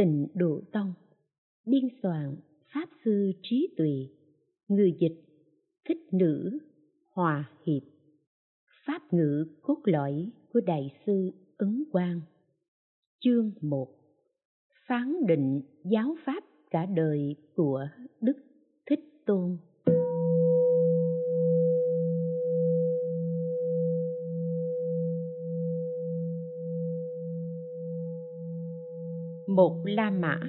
Tịnh Độ Tông, Biên soạn Pháp Sư Trí Tùy Người dịch, Thích Nữ, Hòa Hiệp, Pháp ngữ cốt lõi của Đại sư ứng Quang. Chương một, Phán định giáo pháp cả đời của Đức Thích Tôn. Một la mã,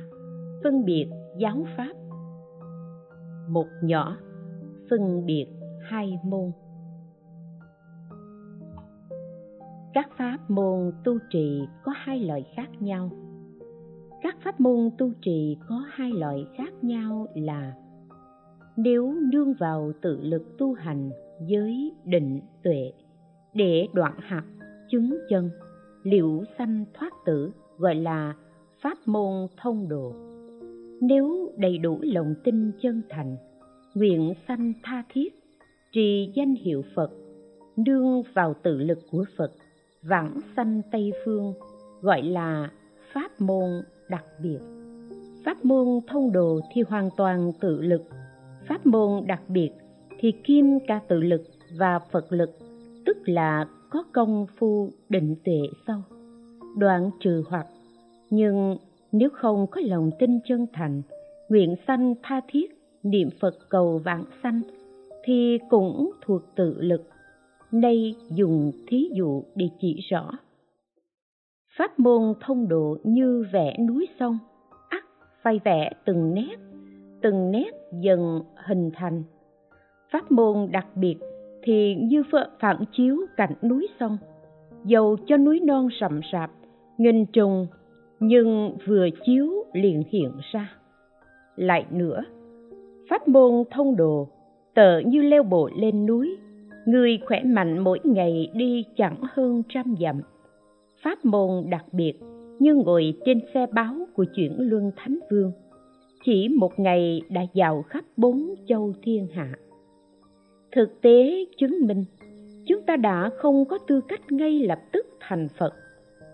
phân biệt giáo pháp. Một nhỏ, phân biệt hai môn. Các pháp môn tu trì có hai loại khác nhau. Các pháp môn tu trì có hai loại khác nhau là nếu nương vào tự lực tu hành giới định tuệ để đoạn hạt chứng chân liễu sanh thoát tử, gọi là pháp môn thông độ. Nếu đầy đủ lòng tin chân thành, nguyện sanh tha thiết, trì danh hiệu phật, nương vào tự lực của phật, vãng sanh tây phương, gọi là pháp môn đặc biệt. Pháp môn thông đồ thì hoàn toàn tự lực. Pháp môn đặc biệt thì kim cả tự lực và phật lực, tức là có công phu định tuệ sâu đoạn trừ hoặc nhưng nếu không có lòng tin chân thành, nguyện sanh tha thiết, niệm phật cầu vãng sanh, thì cũng thuộc tự lực. Nay dùng thí dụ để chỉ rõ. Pháp môn thông độ như vẽ núi sông, ắt phải vẽ từng nét từng nét dần hình thành. Pháp môn đặc biệt thì như phản chiếu cảnh núi sông, dầu cho núi non rậm rạp, nghìn trùng nhưng vừa chiếu liền hiện ra. Lại nữa pháp môn thông đồ, tợ như leo bộ lên núi, người khỏe mạnh mỗi ngày đi chẳng hơn trăm dặm. Pháp môn đặc biệt như ngồi trên xe báo của chuyển luân thánh vương, chỉ một ngày đã giàu khắp bốn châu thiên hạ. Thực tế chứng minh, chúng ta đã không có tư cách ngay lập tức thành phật,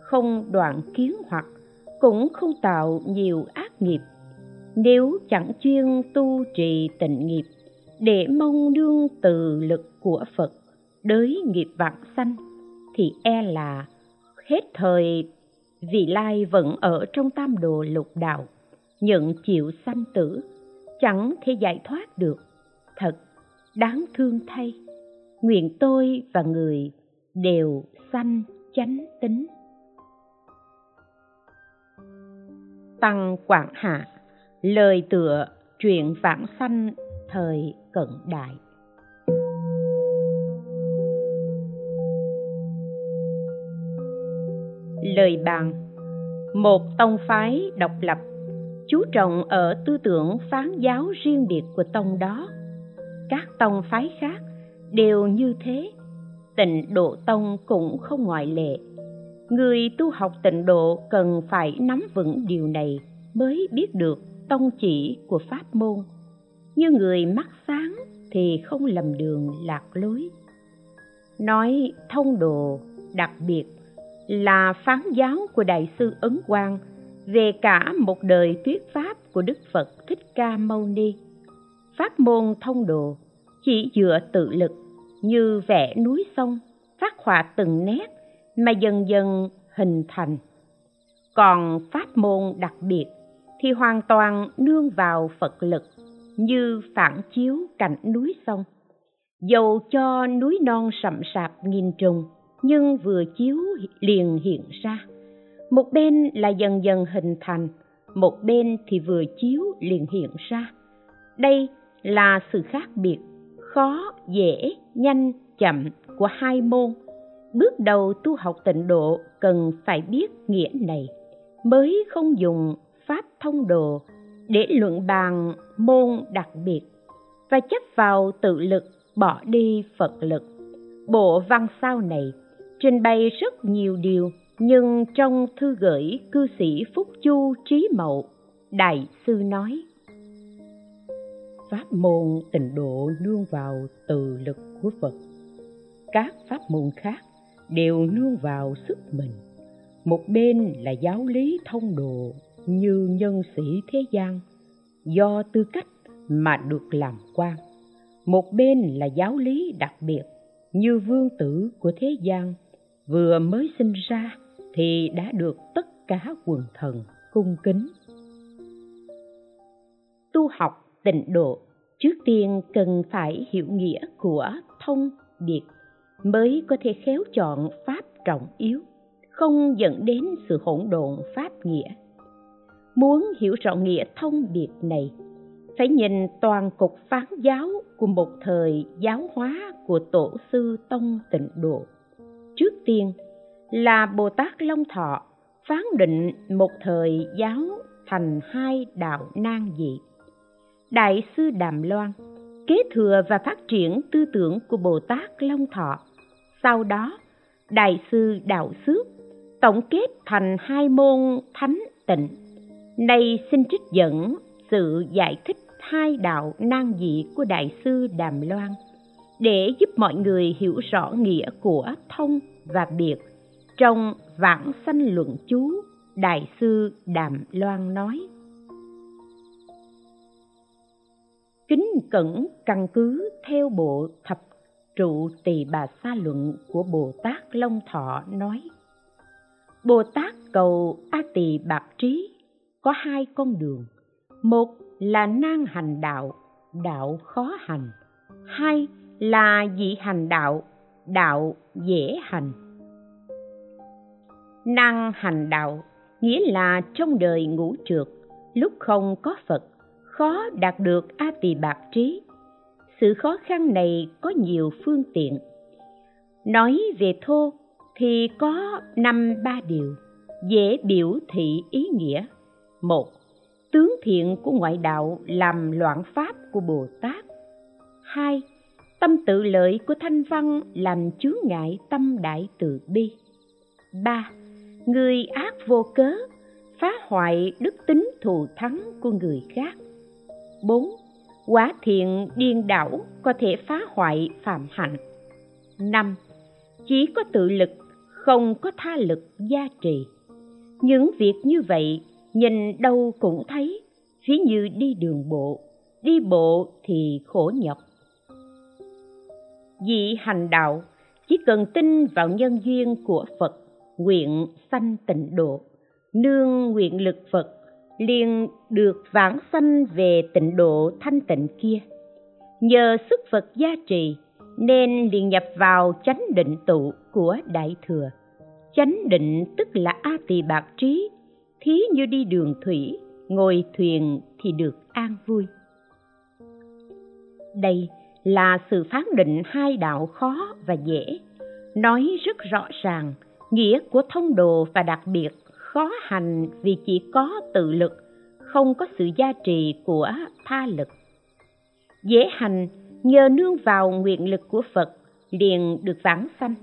không đoạn kiến hoặc cũng không tạo nhiều ác nghiệp. Nếu chẳng chuyên tu trì tịnh nghiệp, để mong đương từ lực của phật đới nghiệp vãng sanh, thì e là hết thời vị lai vẫn ở trong tam đồ lục đạo, nhận chịu sanh tử, chẳng thể giải thoát được. Thật đáng thương thay, nguyện tôi và người đều sanh chánh tính. Tăng quảng hạ, lời tựa chuyện vãng sanh thời cận đại. Lời bàn, một tông phái độc lập, chú trọng ở tư tưởng phán giáo riêng biệt của tông đó. Các tông phái khác đều như thế, tịnh độ tông cũng không ngoại lệ người tu học tịnh độ cần phải nắm vững điều này mới biết được tông chỉ của pháp môn. Như người mắt sáng thì không lầm đường lạc lối. Nói thông đồ đặc biệt là phán giáo của đại sư ấn quang về cả một đời thuyết pháp của đức phật thích ca mâu ni. Pháp môn thông đồ chỉ dựa tự lực như vẽ núi sông, phát họa từng nét mà dần dần hình thành. Còn pháp môn đặc biệt thì hoàn toàn nương vào phật lực như phản chiếu cảnh núi sông. Dầu cho núi non sậm sạp nghìn trùng, nhưng vừa chiếu liền hiện ra. Một bên là dần dần hình thành, một bên thì vừa chiếu liền hiện ra. Đây là sự khác biệt khó, dễ, nhanh, chậm của hai môn bước đầu tu học tịnh độ cần phải biết nghĩa này. Mới không dùng pháp thông đồ để luận bàn môn đặc biệt và chấp vào tự lực bỏ đi phật lực. Bộ văn sau này trình bày rất nhiều điều, nhưng trong thư gửi cư sĩ phúc chu trí mậu, đại sư nói, pháp môn tịnh độ nương vào từ lực của phật. Các pháp môn khác đều nương vào sức mình. Một bên là giáo lý thông độ như nhân sĩ thế gian, do tư cách mà được làm quan. Một bên là giáo lý đặc biệt, như vương tử của thế gian vừa mới sinh ra thì đã được tất cả quần thần cung kính. Tu học tịnh độ, trước tiên cần phải hiểu nghĩa của thông biệt mới có thể khéo chọn pháp trọng yếu, không dẫn đến sự hỗn độn pháp nghĩa. Muốn hiểu rõ nghĩa thông biệt này, phải nhìn toàn cục phán giáo của một thời giáo hóa của tổ sư tông tịnh độ. Trước tiên là bồ tát long thọ phán định một thời giáo thành hai đạo nan dị. Đại sư đàm loan kế thừa và phát triển tư tưởng của bồ tát long thọ sau đó, đại sư đạo xước tổng kết thành hai môn thánh tịnh. Nay xin trích dẫn sự giải thích hai đạo nan dị của đại sư đàm loan để giúp mọi người hiểu rõ nghĩa của thông và biệt trong vãng sanh luận chú đại sư đàm loan nói. Kính cẩn căn cứ theo bộ thập trụ tỳ bà sa luận của bồ tát long thọ nói, bồ tát cầu a tỳ bạc trí có hai con đường. Một là nan hành đạo đạo khó hành. Hai là dị hành đạo đạo dễ hành. Năng hành đạo nghĩa là trong đời ngũ trượt lúc không có phật, khó đạt được a tỳ bạc trí sự khó khăn này có nhiều phương tiện. Nói về thô thì có năm ba điều dễ biểu thị ý nghĩa. Một, tướng thiện của ngoại đạo làm loạn pháp của bồ tát. Hai, tâm tự lợi của thanh văn làm chướng ngại tâm đại từ bi. Ba, người ác vô cớ phá hoại đức tính thù thắng của người khác. Bốn Quá thiện điên đảo có thể phá hoại phạm hạnh. Năm Chỉ có tự lực, không có tha lực gia trì. Những việc như vậy nhìn đâu cũng thấy ví như đi đường bộ. Đi bộ thì khổ nhọc. Vì hành đạo chỉ cần tin vào nhân duyên của phật nguyện sanh tịnh độ. Nương nguyện lực phật liền được vãng sanh về tịnh độ thanh tịnh kia. Nhờ sức phật gia trì, nên liền nhập vào chánh định tụ của đại thừa. Chánh định tức là a tỳ bạc trí, thí như đi đường thủy, ngồi thuyền thì được an vui. Đây là sự phán định hai đạo khó và dễ, nói rất rõ ràng, nghĩa của thông đồ và đặc biệt khó hành vì chỉ có tự lực, không có sự gia trì của tha lực. Dễ hành, nhờ nương vào nguyện lực của phật, liền được vãng sanh.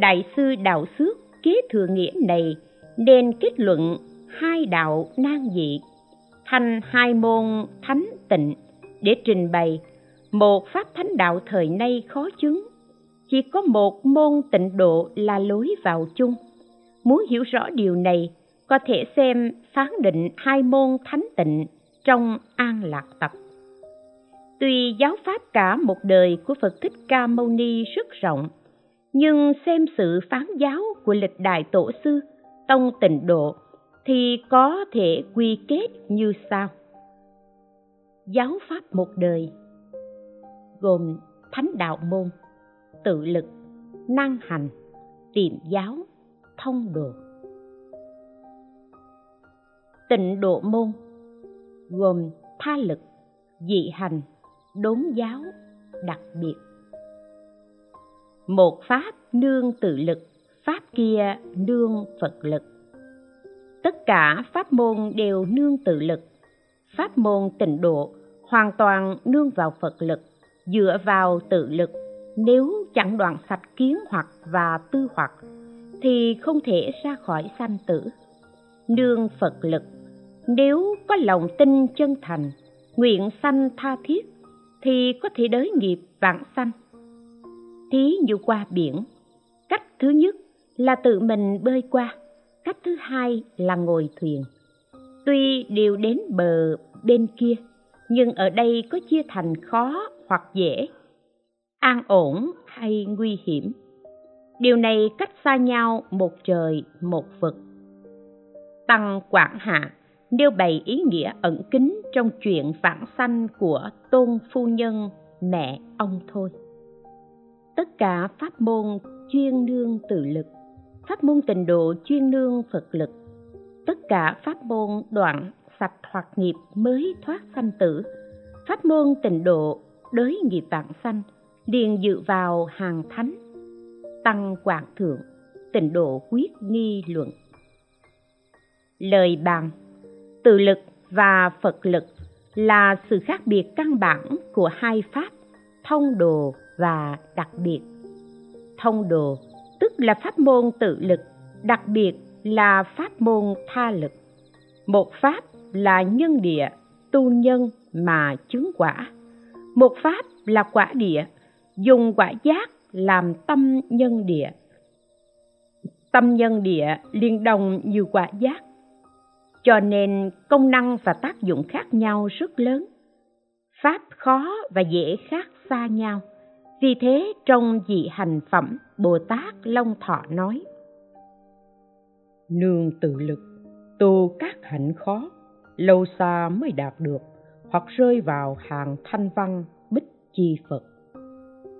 Đại sư đạo xước kế thừa nghĩa này, nên kết luận hai đạo nan dị, thành hai môn thánh tịnh để trình bày. Một pháp thánh đạo thời nay khó chứng, chỉ có một môn tịnh độ là lối vào chung muốn hiểu rõ điều này, có thể xem phán định hai môn thánh tịnh trong an lạc tập. Tuy giáo pháp cả một đời của phật thích ca mâu ni rất rộng, nhưng xem sự phán giáo của lịch đại tổ sư, tông tịnh độ, thì có thể quy kết như sau. Giáo pháp một đời, gồm thánh đạo môn, tự lực, năng hành, tiệm giáo thông độ. Tịnh độ môn gồm tha lực, dị hành, đốn giáo, đặc biệt. Một pháp nương tự lực, pháp kia nương phật lực. Tất cả pháp môn đều nương tự lực. Pháp môn tịnh độ hoàn toàn nương vào phật lực, dựa vào tự lực, nếu chẳng đoạn sạch kiến hoặc và tư hoặc thì không thể ra khỏi sanh tử. Nương phật lực, nếu có lòng tin chân thành, nguyện sanh tha thiết, thì có thể đới nghiệp vãng sanh. Thí như qua biển, cách thứ nhất là tự mình bơi qua, cách thứ hai là ngồi thuyền. Tuy đều đến bờ bên kia, nhưng ở đây có chia thành khó hoặc dễ, an ổn hay nguy hiểm điều này cách xa nhau một trời, một vực. Tăng quảng hạ nêu bày ý nghĩa ẩn kín trong chuyện vãng sanh của tôn phu nhân mẹ ông thôi. Tất cả pháp môn chuyên nương tự lực, pháp môn tình độ chuyên nương phật lực, tất cả pháp môn đoạn sạch hoặc nghiệp mới thoát sanh tử, pháp môn tình độ đới nghiệp vãng sanh, liền dự vào hàng thánh tăng quảng thượng, tịnh độ quyết nghi luận. Lời bàn, tự lực và phật lực là sự khác biệt căn bản của hai pháp thông đồ và đặc biệt. Thông đồ tức là pháp môn tự lực, đặc biệt là pháp môn tha lực. Một pháp là nhân địa, tu nhân mà chứng quả. Một pháp là quả địa, dùng quả giác làm tâm nhân địa. Tâm nhân địa liên đồng như quả giác. Cho nên công năng và tác dụng khác nhau rất lớn. Pháp khó và dễ khác xa nhau. Vì thế trong dị hành phẩm bồ tát long thọ nói, nương tự lực, tu các hạnh khó, lâu xa mới đạt được, hoặc rơi vào hàng thanh văn, bích chi phật.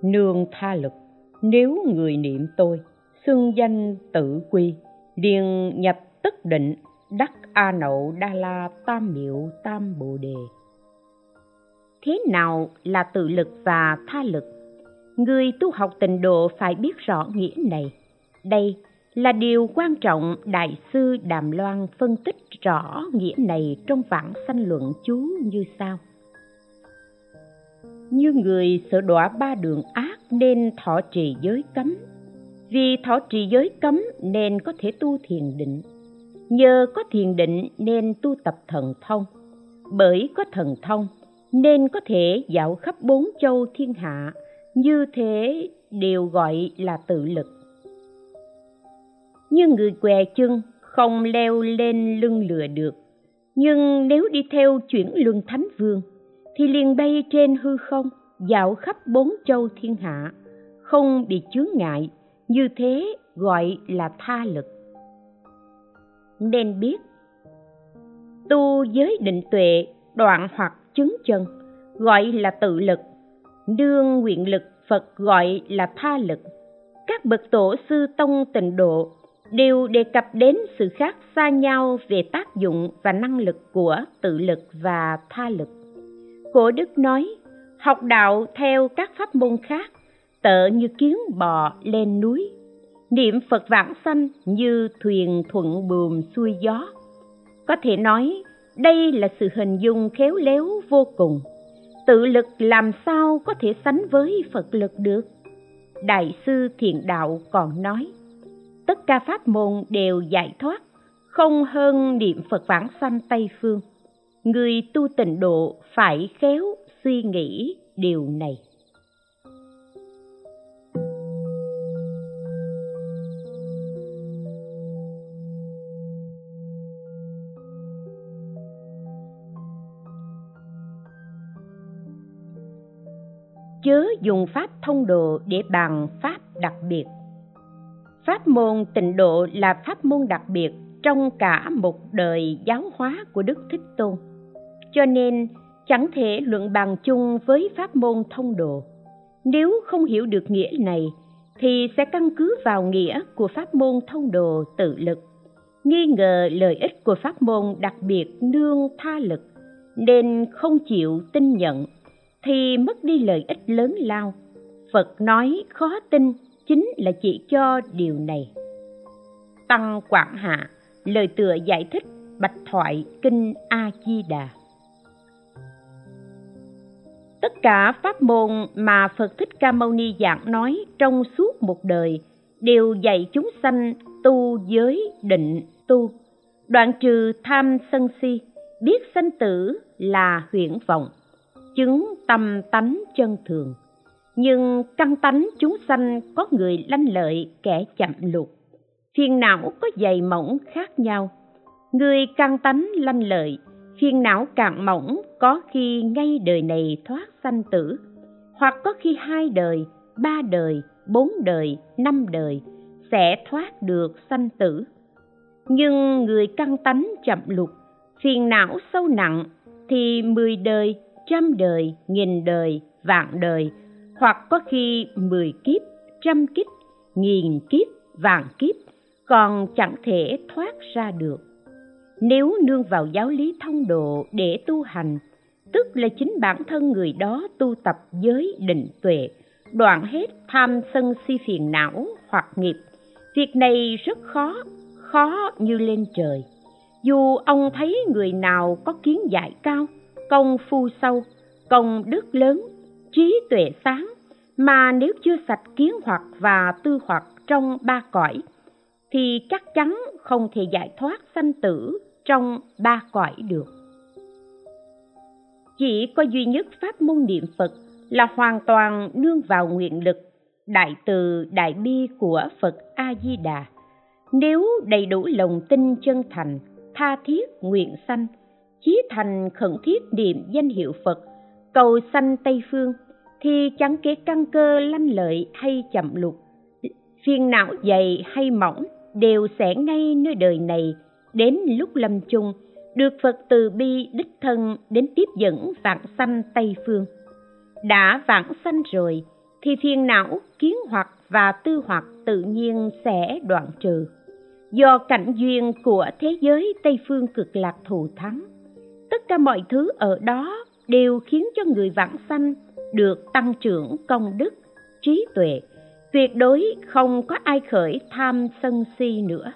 Nương tha lực nếu người niệm tôi, xưng danh tự quy liền nhập tức định, đắc a nậu đa la tam miệu tam bồ đề. Thế nào là tự lực và tha lực? Người tu học tịnh độ phải biết rõ nghĩa này. Đây là điều quan trọng đại sư đàm loan phân tích rõ nghĩa này trong vãng sanh luận chú như sau như người sợ đọa ba đường ác nên thọ trì giới cấm. Vì thọ trì giới cấm nên có thể tu thiền định. Nhờ có thiền định nên tu tập thần thông. Bởi có thần thông nên có thể dạo khắp bốn châu thiên hạ, như thế đều gọi là tự lực. Như người què chân không leo lên lưng lừa được, nhưng nếu đi theo chuyển luân thánh vương thì liền bay trên hư không, dạo khắp bốn châu thiên hạ, không bị chướng ngại, như thế gọi là tha lực. Nên biết, tu giới định tuệ đoạn hoặc chứng chân, gọi là tự lực, đương nguyện lực phật gọi là tha lực. Các bậc tổ sư tông tịnh độ đều đề cập đến sự khác xa nhau về tác dụng và năng lực của tự lực và tha lực cổ đức nói, học đạo theo các pháp môn khác, tợ như kiến bò lên núi. Niệm phật vãng sanh như thuyền thuận buồm xuôi gió. Có thể nói, đây là sự hình dung khéo léo vô cùng. Tự lực làm sao có thể sánh với phật lực được? Đại sư Thiện đạo còn nói, tất cả pháp môn đều giải thoát, không hơn niệm phật vãng sanh tây phương người tu tịnh độ phải khéo suy nghĩ điều này. Chớ dùng pháp thông độ để bàn pháp đặc biệt. Pháp môn tịnh độ là pháp môn đặc biệt trong cả một đời giáo hóa của đức thích tôn cho nên, chẳng thể luận bàn chung với pháp môn thông độ. Nếu không hiểu được nghĩa này, thì sẽ căn cứ vào nghĩa của pháp môn thông độ tự lực. Nghi ngờ lợi ích của pháp môn đặc biệt nương tha lực, nên không chịu tin nhận, thì mất đi lợi ích lớn lao. Phật nói khó tin, chính là chỉ cho điều này. Tăng quảng hạ, lời tựa giải thích bạch thoại kinh a di đà tất cả pháp môn mà phật thích ca mâu ni giảng nói trong suốt một đời đều dạy chúng sanh tu giới định tu. Đoạn trừ tham sân si, biết sanh tử là huyễn vọng, chứng tâm tánh chân thường. Nhưng căn tánh chúng sanh có người lanh lợi kẻ chậm lục phiền não có dày mỏng khác nhau. Người căn tánh lanh lợi phiền não càng mỏng có khi ngay đời này thoát sanh tử. Hoặc có khi hai đời, ba đời, bốn đời, năm đời sẽ thoát được sanh tử. Nhưng người căng tánh chậm lục phiền não sâu nặng thì mười đời, trăm đời, nghìn đời, vạn đời, hoặc có khi mười kiếp, trăm kiếp, nghìn kiếp, vạn kiếp còn chẳng thể thoát ra được nếu nương vào giáo lý thông độ để tu hành, tức là chính bản thân người đó tu tập giới định tuệ, đoạn hết tham sân si phiền não hoặc nghiệp, việc này rất khó khó như lên trời. Dù ông thấy người nào có kiến giải cao, công phu sâu, công đức lớn, trí tuệ sáng, mà nếu chưa sạch kiến hoặc và tư hoặc trong ba cõi, thì chắc chắn không thể giải thoát sanh tử trong ba cõi được. Chỉ có duy nhất pháp môn niệm phật là hoàn toàn nương vào nguyện lực, đại từ, đại bi của phật a di đà nếu đầy đủ lòng tin chân thành, tha thiết nguyện sanh, chí thành khẩn thiết niệm danh hiệu phật, cầu sanh tây phương, thì chẳng kể căn cơ lanh lợi hay chậm lụt, phiền não dày hay mỏng đều sẽ ngay nơi đời này đến lúc lâm chung, được phật từ bi đích thân đến tiếp dẫn vạn sanh tây phương. Đã vãng sanh rồi, thì phiền não kiến hoặc và tư hoặc tự nhiên sẽ đoạn trừ. Do cảnh duyên của thế giới tây phương cực lạc thù thắng, tất cả mọi thứ ở đó đều khiến cho người vãng sanh được tăng trưởng công đức, trí tuệ. Tuyệt đối không có ai khởi tham sân si nữa.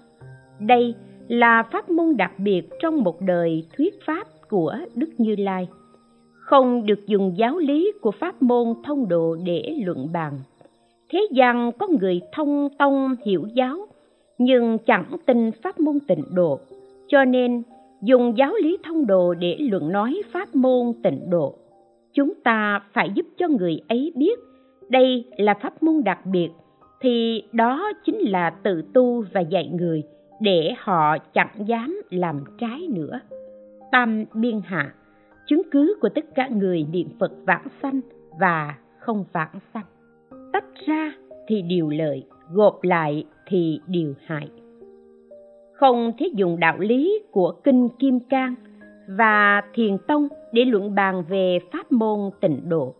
Đây là pháp môn đặc biệt trong một đời thuyết pháp của đức như lai. Không được dùng giáo lý của pháp môn thông độ để luận bàn. Thế gian có người thông tông hiểu giáo, nhưng chẳng tin pháp môn tịnh độ, cho nên dùng giáo lý thông độ để luận nói pháp môn tịnh độ. Chúng ta phải giúp cho người ấy biết đây là pháp môn đặc biệt, thì đó chính là tự tu và dạy người để họ chẳng dám làm trái nữa. Tam biên hạ, chứng cứ của tất cả người niệm phật vãng sanh và không vãng sanh. Tách ra thì điều lợi, gộp lại thì điều hại. Không thể dùng đạo lý của kinh kim cang và thiền tông để luận bàn về pháp môn tịnh độ.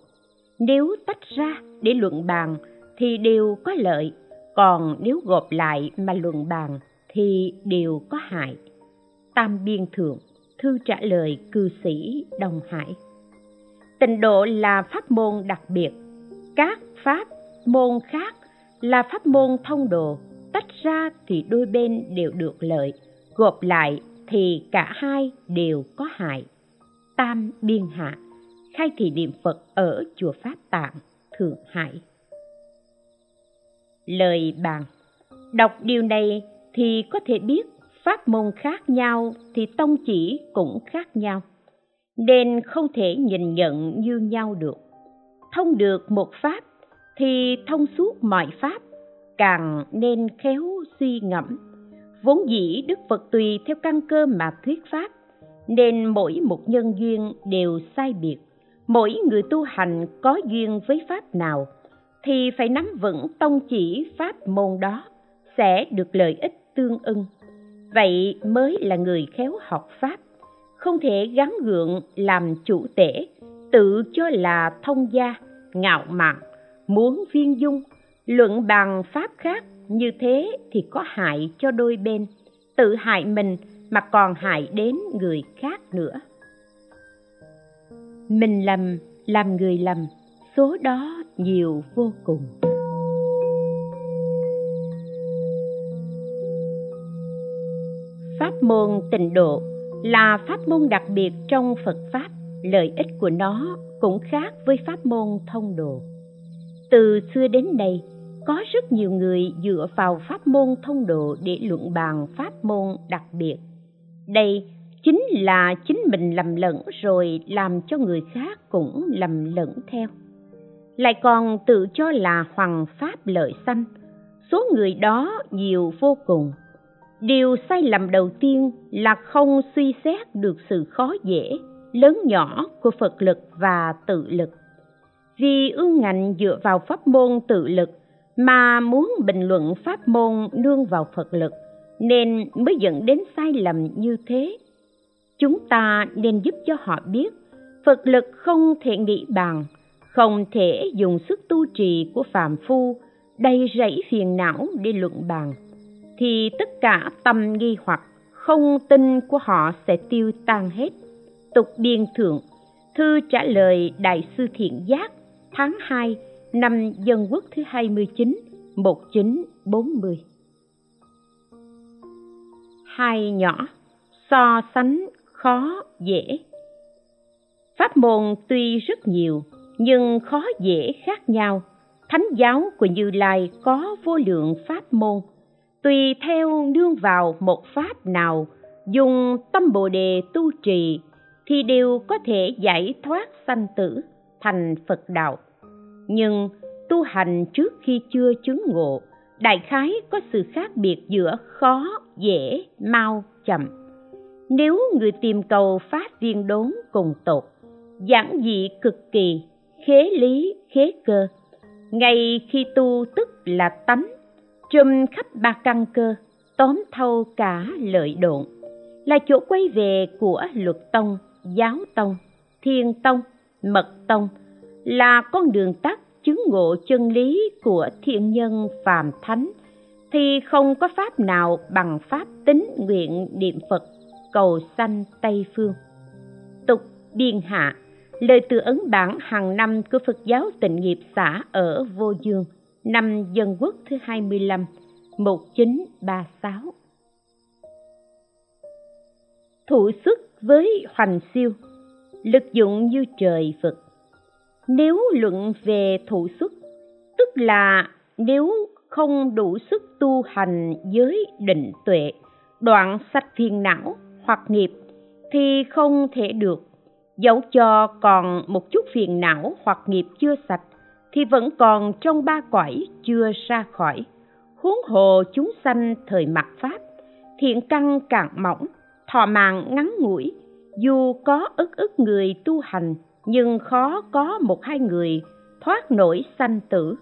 Nếu tách ra để luận bàn thì đều có lợi, còn nếu gộp lại mà luận bàn thì đều có hại. Tam biên thượng, thư trả lời cư sĩ đông hải. Tịnh độ là pháp môn đặc biệt, các pháp môn khác là pháp môn thông độ, tách ra thì đôi bên đều được lợi, gộp lại thì cả hai đều có hại. Tam biên hạ, khai thị niệm phật ở chùa pháp tạng, thượng hải. Lời bàn. Đọc điều này thì có thể biết pháp môn khác nhau thì tông chỉ cũng khác nhau, nên không thể nhìn nhận như nhau được. Thông được một pháp thì thông suốt mọi pháp, càng nên khéo suy ngẫm. Vốn dĩ đức phật tùy theo căn cơ mà thuyết pháp, nên mỗi một nhân duyên đều sai biệt. Mỗi người tu hành có duyên với pháp nào thì phải nắm vững tông chỉ pháp môn đó sẽ được lợi ích tương ưng. Vậy mới là người khéo học pháp, không thể gắn gượng làm chủ tể, tự cho là thông gia, ngạo mạn, muốn viên dung. Luận bằng pháp khác, như thế thì có hại cho đôi bên, tự hại mình mà còn hại đến người khác nữa. Mình lầm, làm người lầm, số đó nhiều vô cùng. Môn tịnh độ là pháp môn đặc biệt trong phật pháp. Lợi ích của nó cũng khác với pháp môn thông độ. Từ xưa đến nay, có rất nhiều người dựa vào pháp môn thông độ để luận bàn pháp môn đặc biệt. Đây chính là chính mình lầm lẫn rồi làm cho người khác cũng lầm lẫn theo. Lại còn tự cho là hoàng pháp lợi sanh, số người đó nhiều vô cùng điều sai lầm đầu tiên là không suy xét được sự khó dễ, lớn nhỏ của phật lực và tự lực. Vì ương ngạnh dựa vào pháp môn tự lực mà muốn bình luận pháp môn nương vào phật lực, nên mới dẫn đến sai lầm như thế. Chúng ta nên giúp cho họ biết, phật lực không thể nghĩ bằng không thể dùng sức tu trì của phàm phu, đầy rẫy phiền não để luận bàn thì tất cả tâm nghi hoặc không tin của họ sẽ tiêu tan hết. Tục biên thượng, thư trả lời đại sư thiện giác, tháng 2 năm dân quốc thứ 29 1940 hai nhỏ, so sánh khó dễ. Pháp môn tuy rất nhiều, nhưng khó dễ khác nhau. Thánh giáo của như lai có vô lượng pháp môn tùy theo nương vào một pháp nào, dùng tâm bồ đề tu trì, thì đều có thể giải thoát sanh tử thành phật đạo. Nhưng tu hành trước khi chưa chứng ngộ, đại khái có sự khác biệt giữa khó, dễ, mau, chậm. Nếu người tìm cầu pháp viên đốn cùng tột giản dị cực kỳ, khế lý, khế cơ, ngay khi tu tức là tánh trùm khắp ba căn cơ tóm thâu cả lợi độn. Là chỗ quay về của luật tông giáo tông thiên tông mật tông là con đường tắt chứng ngộ chân lý của thiện nhân phàm thánh thì không có pháp nào bằng pháp tính nguyện niệm phật cầu sanh tây phương. Tục biên hạ lời từ ấn bản hàng năm của Phật giáo tịnh nghiệp xã ở Vô Dương, năm Dân Quốc thứ 25, 1936. Thủ xuất với hoành siêu, lực dụng như trời Phật. Nếu luận về thủ xuất, tức là nếu không đủ sức tu hành giới định tuệ, đoạn sạch phiền não hoặc nghiệp thì không thể được dẫu cho còn một chút phiền não hoặc nghiệp chưa sạch thì vẫn còn trong ba cõi chưa ra khỏi. Huống hồ chúng sanh thời mặt pháp, thiện căn càng mỏng, thọ mạng ngắn ngủi. Dù có ức ức người tu hành, nhưng khó có một hai người thoát nổi sanh tử.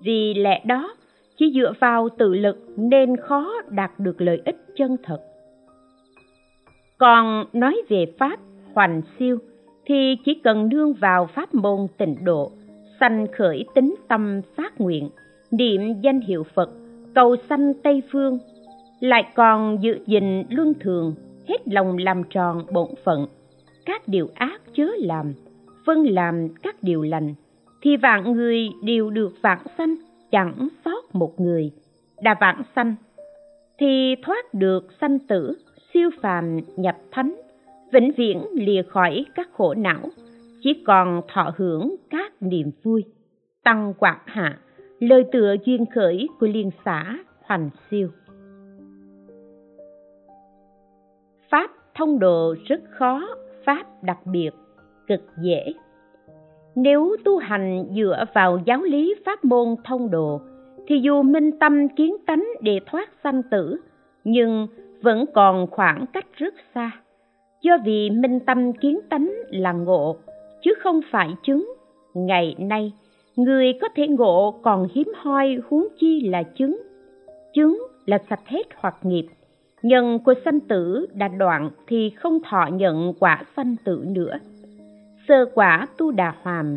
Vì lẽ đó, chỉ dựa vào tự lực nên khó đạt được lợi ích chân thật. Còn nói về pháp hoành siêu, thì chỉ cần nương vào pháp môn tịnh độ sanh khởi tính tâm phát nguyện, niệm danh hiệu phật, cầu sanh tây phương, lại còn giữ gìn luân thường, hết lòng làm tròn bổn phận. Các điều ác chớ làm, phân làm các điều lành, thì vạn người đều được vạn sanh, chẳng sót một người. Đã vạn sanh, thì thoát được sanh tử, siêu phàm nhập thánh, vĩnh viễn lìa khỏi các khổ não chỉ còn thọ hưởng các niềm vui. Tăng quạt hạ, lời tựa duyên khởi của liên xã hoành siêu. Pháp thông độ rất khó, pháp đặc biệt, cực dễ. Nếu tu hành dựa vào giáo lý pháp môn thông độ, thì dù minh tâm kiến tánh để thoát sanh tử, nhưng vẫn còn khoảng cách rất xa. Do vì minh tâm kiến tánh là ngộ chứ không phải chứng ngày nay, người có thể ngộ còn hiếm hoi huống chi là chứng chứng là sạch hết hoặc nghiệp. Nhân của sanh tử đã đoạn thì không thọ nhận quả sanh tử nữa. Sơ quả tu đà hoàn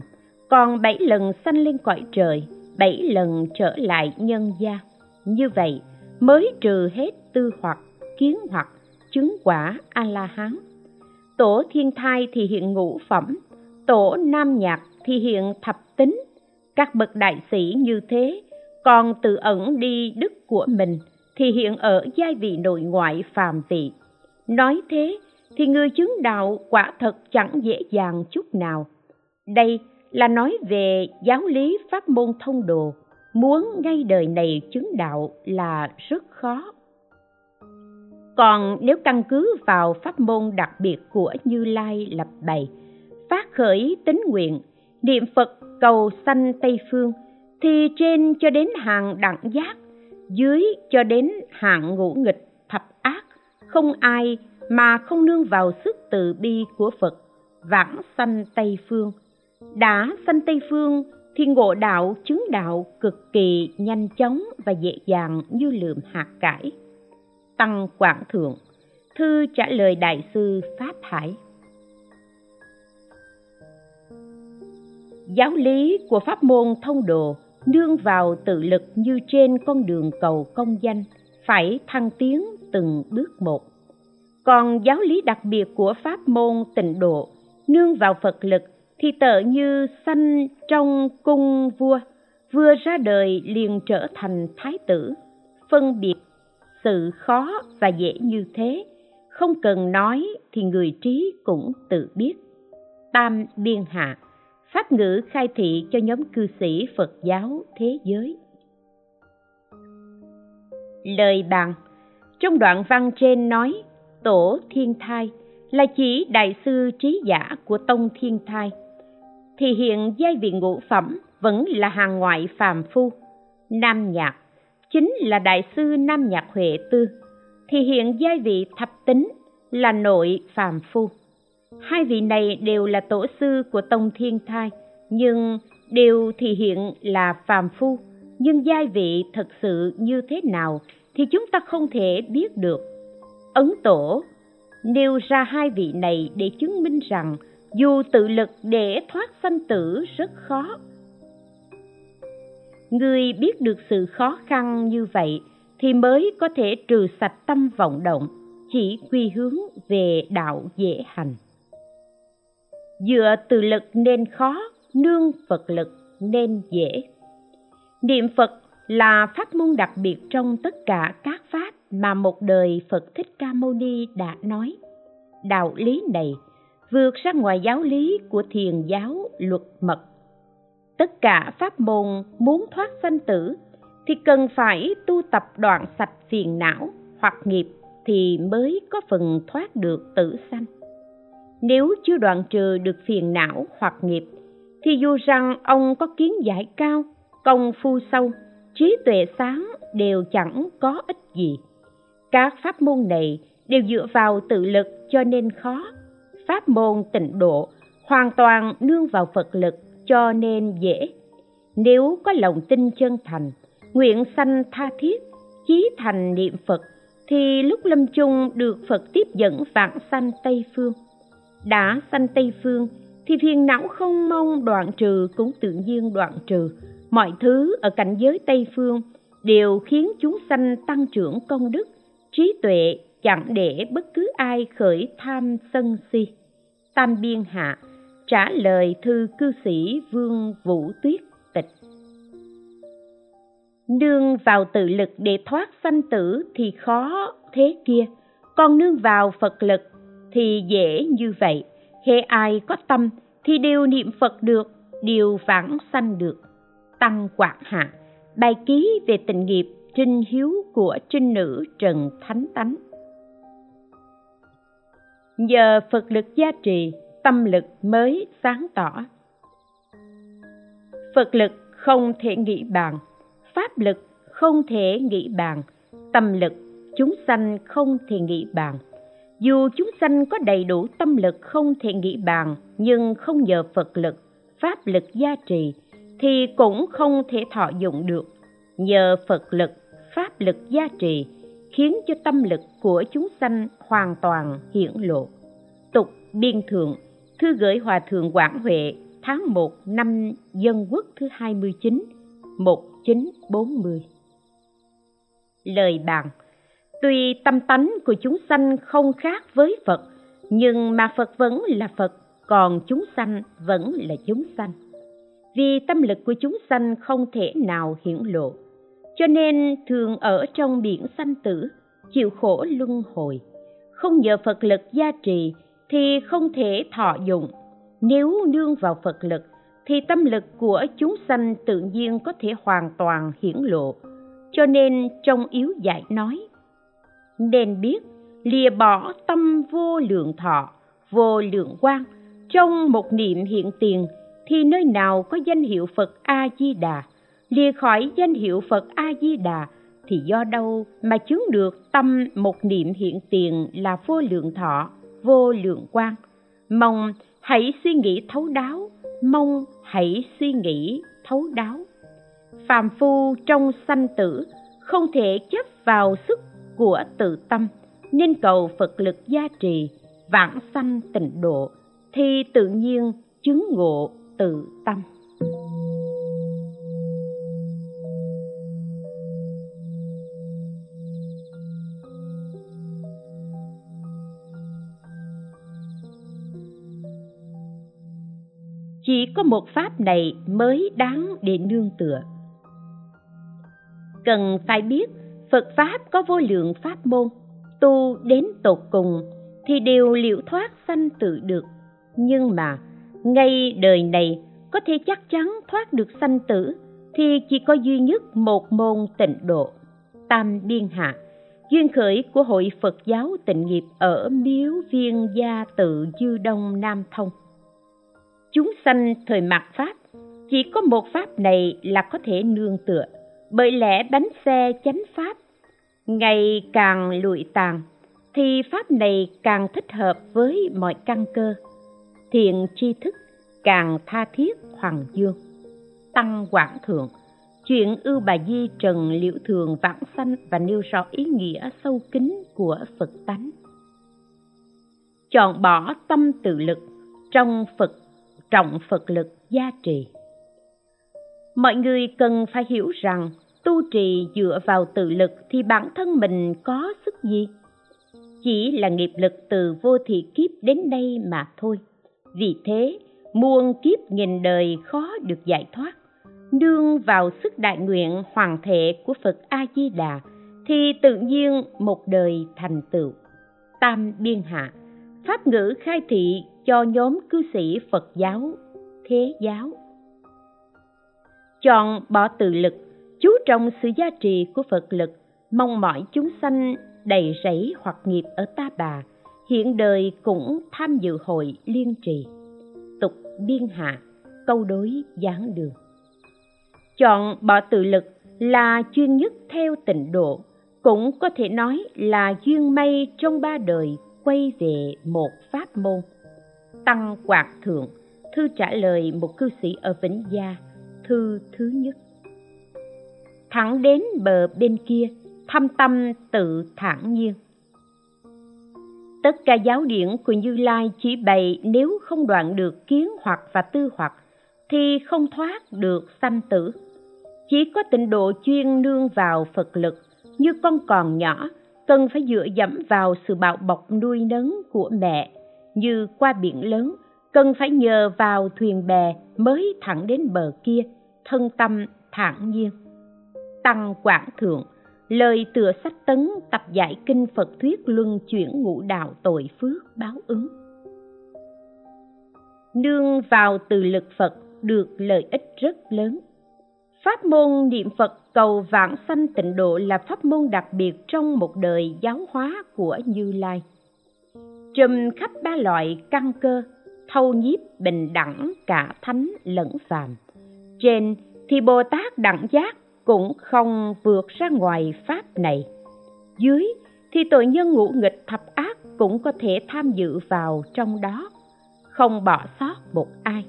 còn bảy lần sanh lên cõi trời, bảy lần trở lại nhân gian như vậy, mới trừ hết tư hoặc, kiến hoặc, chứng quả a la hán tổ thiên thai thì hiện ngũ phẩm tổ nam nhạc thì hiện thập tính, các bậc đại sĩ như thế, còn tự ẩn đi đức của mình, thì hiện ở giai vị nội ngoại phàm vị. Nói thế, thì người chứng đạo quả thật chẳng dễ dàng chút nào. Đây là nói về giáo lý pháp môn thông đồ, muốn ngay đời này chứng đạo là rất khó. Còn nếu căn cứ vào pháp môn đặc biệt của như lai lập bày phát khởi tính nguyện, niệm phật cầu sanh tây phương, thì trên cho đến hàng đẳng giác, dưới cho đến hạng ngũ nghịch thập ác, không ai mà không nương vào sức từ bi của phật, vãng sanh tây phương. Đã sanh tây phương thì ngộ đạo chứng đạo cực kỳ nhanh chóng và dễ dàng như lượm hạt cải. Tăng quảng thượng, thư trả lời đại sư pháp hải. Giáo lý của pháp môn thông đồ, nương vào tự lực như trên con đường cầu công danh, phải thăng tiến từng bước một. Còn giáo lý đặc biệt của pháp môn tịnh độ, nương vào phật lực thì tợ như sanh trong cung vua, vừa ra đời liền trở thành thái tử. Phân biệt sự khó và dễ như thế, không cần nói thì người trí cũng tự biết. Tam biên hạ pháp ngữ khai thị cho nhóm cư sĩ phật giáo thế giới. Lời bàn. Trong đoạn văn trên nói, tổ thiên thai là chỉ đại sư trí giả của tông thiên thai. Thì hiện giai vị ngũ phẩm vẫn là hàng ngoại phàm phu. Nam nhạc. Chính là đại sư nam nhạc huệ tư. Thì hiện giai vị thập tính là nội phàm phu hai vị này đều là tổ sư của tông thiên thai, nhưng đều thì hiện là phàm phu. Nhưng giai vị thật sự như thế nào thì chúng ta không thể biết được. Ấn tổ, nêu ra hai vị này để chứng minh rằng dù tự lực để thoát sanh tử rất khó. Người biết được sự khó khăn như vậy thì mới có thể trừ sạch tâm vọng động, chỉ quy hướng về đạo dễ hành dựa từ lực nên khó, nương phật lực nên dễ. Niệm phật là pháp môn đặc biệt trong tất cả các pháp mà một đời phật thích ca mâu ni đã nói. Đạo lý này vượt ra ngoài giáo lý của thiền giáo luật mật. Tất cả pháp môn muốn thoát sanh tử thì cần phải tu tập đoạn sạch phiền não hoặc nghiệp thì mới có phần thoát được tử sanh nếu chưa đoạn trừ được phiền não hoặc nghiệp, thì dù rằng ông có kiến giải cao, công phu sâu, trí tuệ sáng đều chẳng có ích gì. Các pháp môn này đều dựa vào tự lực cho nên khó. Pháp môn tịnh độ hoàn toàn nương vào phật lực cho nên dễ. Nếu có lòng tin chân thành, nguyện sanh tha thiết, chí thành niệm phật, thì lúc lâm chung được phật tiếp dẫn vãng sanh tây phương đã sanh tây phương, thì phiền não không mong đoạn trừ cũng tự nhiên đoạn trừ. Mọi thứ ở cảnh giới tây phương đều khiến chúng sanh tăng trưởng công đức, trí tuệ, chẳng để bất cứ ai khởi tham sân si. Tam biên hạ trả lời thư cư sĩ vương vũ tuyết tịch. Nương vào tự lực để thoát sanh tử thì khó thế kia, còn nương vào phật lực thì dễ như vậy. Khi ai có tâm thì đều niệm phật được, đều vãng sanh được. Tăng quạt hạ, bài ký về tình nghiệp trinh hiếu của trinh nữ trần thánh tánh. Nhờ phật lực gia trì, tâm lực mới sáng tỏ. Phật lực không thể nghĩ bàn, pháp lực không thể nghĩ bàn, tâm lực chúng sanh không thể nghĩ bàn dù chúng sanh có đầy đủ tâm lực không thể nghĩ bàn, nhưng không nhờ phật lực, pháp lực gia trì, thì cũng không thể thọ dụng được. Nhờ phật lực, pháp lực gia trì, khiến cho tâm lực của chúng sanh hoàn toàn hiển lộ. Tục biên thượng, thư gửi hòa thượng quảng huệ, tháng 1 năm dân quốc thứ 29 1940 lời bàn tuy tâm tánh của chúng sanh không khác với phật, nhưng mà phật vẫn là phật, còn chúng sanh vẫn là chúng sanh. Vì tâm lực của chúng sanh không thể nào hiển lộ, cho nên thường ở trong biển sanh tử, chịu khổ luân hồi. Không nhờ phật lực gia trì thì không thể thọ dụng. Nếu nương vào phật lực thì tâm lực của chúng sanh tự nhiên có thể hoàn toàn hiển lộ. Cho nên trong yếu giải nói nên biết lìa bỏ tâm vô lượng thọ, vô lượng quan trong một niệm hiện tiền thì nơi nào có danh hiệu phật a di đà lìa khỏi danh hiệu phật a di đà thì do đâu mà chứng được tâm một niệm hiện tiền là vô lượng thọ, vô lượng quan mong hãy suy nghĩ thấu đáo, mong hãy suy nghĩ thấu đáo. Phàm phu trong sanh tử không thể chấp vào sức của tự tâm, nên cầu phật lực gia trì, vãng sanh tịnh độ, thì tự nhiên chứng ngộ tự tâm. Chỉ có một pháp này mới đáng để nương tựa. Cần phải biết phật pháp có vô lượng pháp môn, tu đến tột cùng thì đều liễu thoát sanh tự được. Nhưng mà, ngay đời này có thể chắc chắn thoát được sanh tử thì chỉ có duy nhất một môn tịnh độ, tam biên hạ, duyên khởi của hội phật giáo tịnh nghiệp ở miếu viên gia tự dư đông, nam thông. Chúng sanh thời mạt pháp, chỉ có một pháp này là có thể nương tựa, bởi lẽ bánh xe chánh pháp ngày càng lụi tàn, thì pháp này càng thích hợp với mọi căn cơ. Thiện tri thức càng tha thiết hoàng dương. Tăng quảng thượng, chuyện ưu bà di trần liễu thường vãng sanh và nêu rõ ý nghĩa sâu kín của phật tánh. Chọn bỏ tâm tự lực trong phật, trọng phật lực gia trì. Mọi người cần phải hiểu rằng tu trì dựa vào tự lực thì bản thân mình có sức gì? Chỉ là nghiệp lực từ vô thị kiếp đến đây mà thôi. Vì thế, muôn kiếp nghìn đời khó được giải thoát. Nương vào sức đại nguyện hoàng thể của phật a di đà thì tự nhiên một đời thành tựu. Tam biên hạ, pháp ngữ khai thị cho nhóm cư sĩ phật giáo, thế giáo. Chọn bỏ tự lực chú trọng sự gia trì của phật lực, mong mỏi chúng sanh đầy rẫy hoặc nghiệp ở ta bà, hiện đời cũng tham dự hội liên trì. Tục biên hạ, câu đối giảng đường. Chọn bỏ tự lực là chuyên nhất theo tịnh độ, cũng có thể nói là duyên may trong ba đời quay về một pháp môn. Tăng quạt thượng, thư trả lời một cư sĩ ở vĩnh gia, thư thứ nhất thẳng đến bờ bên kia, thâm tâm tự thản nhiên. Tất cả giáo điển của như lai chỉ bày nếu không đoạn được kiến hoặc và tư hoặc, thì không thoát được sanh tử. Chỉ có tịnh độ chuyên nương vào phật lực, như con còn nhỏ, cần phải dựa dẫm vào sự bạo bọc nuôi nấng của mẹ. Như qua biển lớn, cần phải nhờ vào thuyền bè mới thẳng đến bờ kia, thân tâm thản nhiên tăng quảng thượng, lời tựa sách tấn tập giải kinh phật thuyết luân chuyển ngũ đạo tội phước báo ứng. Nương vào từ lực phật được lợi ích rất lớn. Pháp môn niệm phật cầu vãng sanh tịnh độ là pháp môn đặc biệt trong một đời giáo hóa của như lai. Trùm khắp ba loại căn cơ, thâu nhiếp, bình đẳng, cả thánh lẫn phàm. Trên thì bồ tát đẳng giác cũng không vượt ra ngoài pháp này. Dưới thì tội nhân ngũ nghịch thập ác cũng có thể tham dự vào trong đó, không bỏ sót một ai.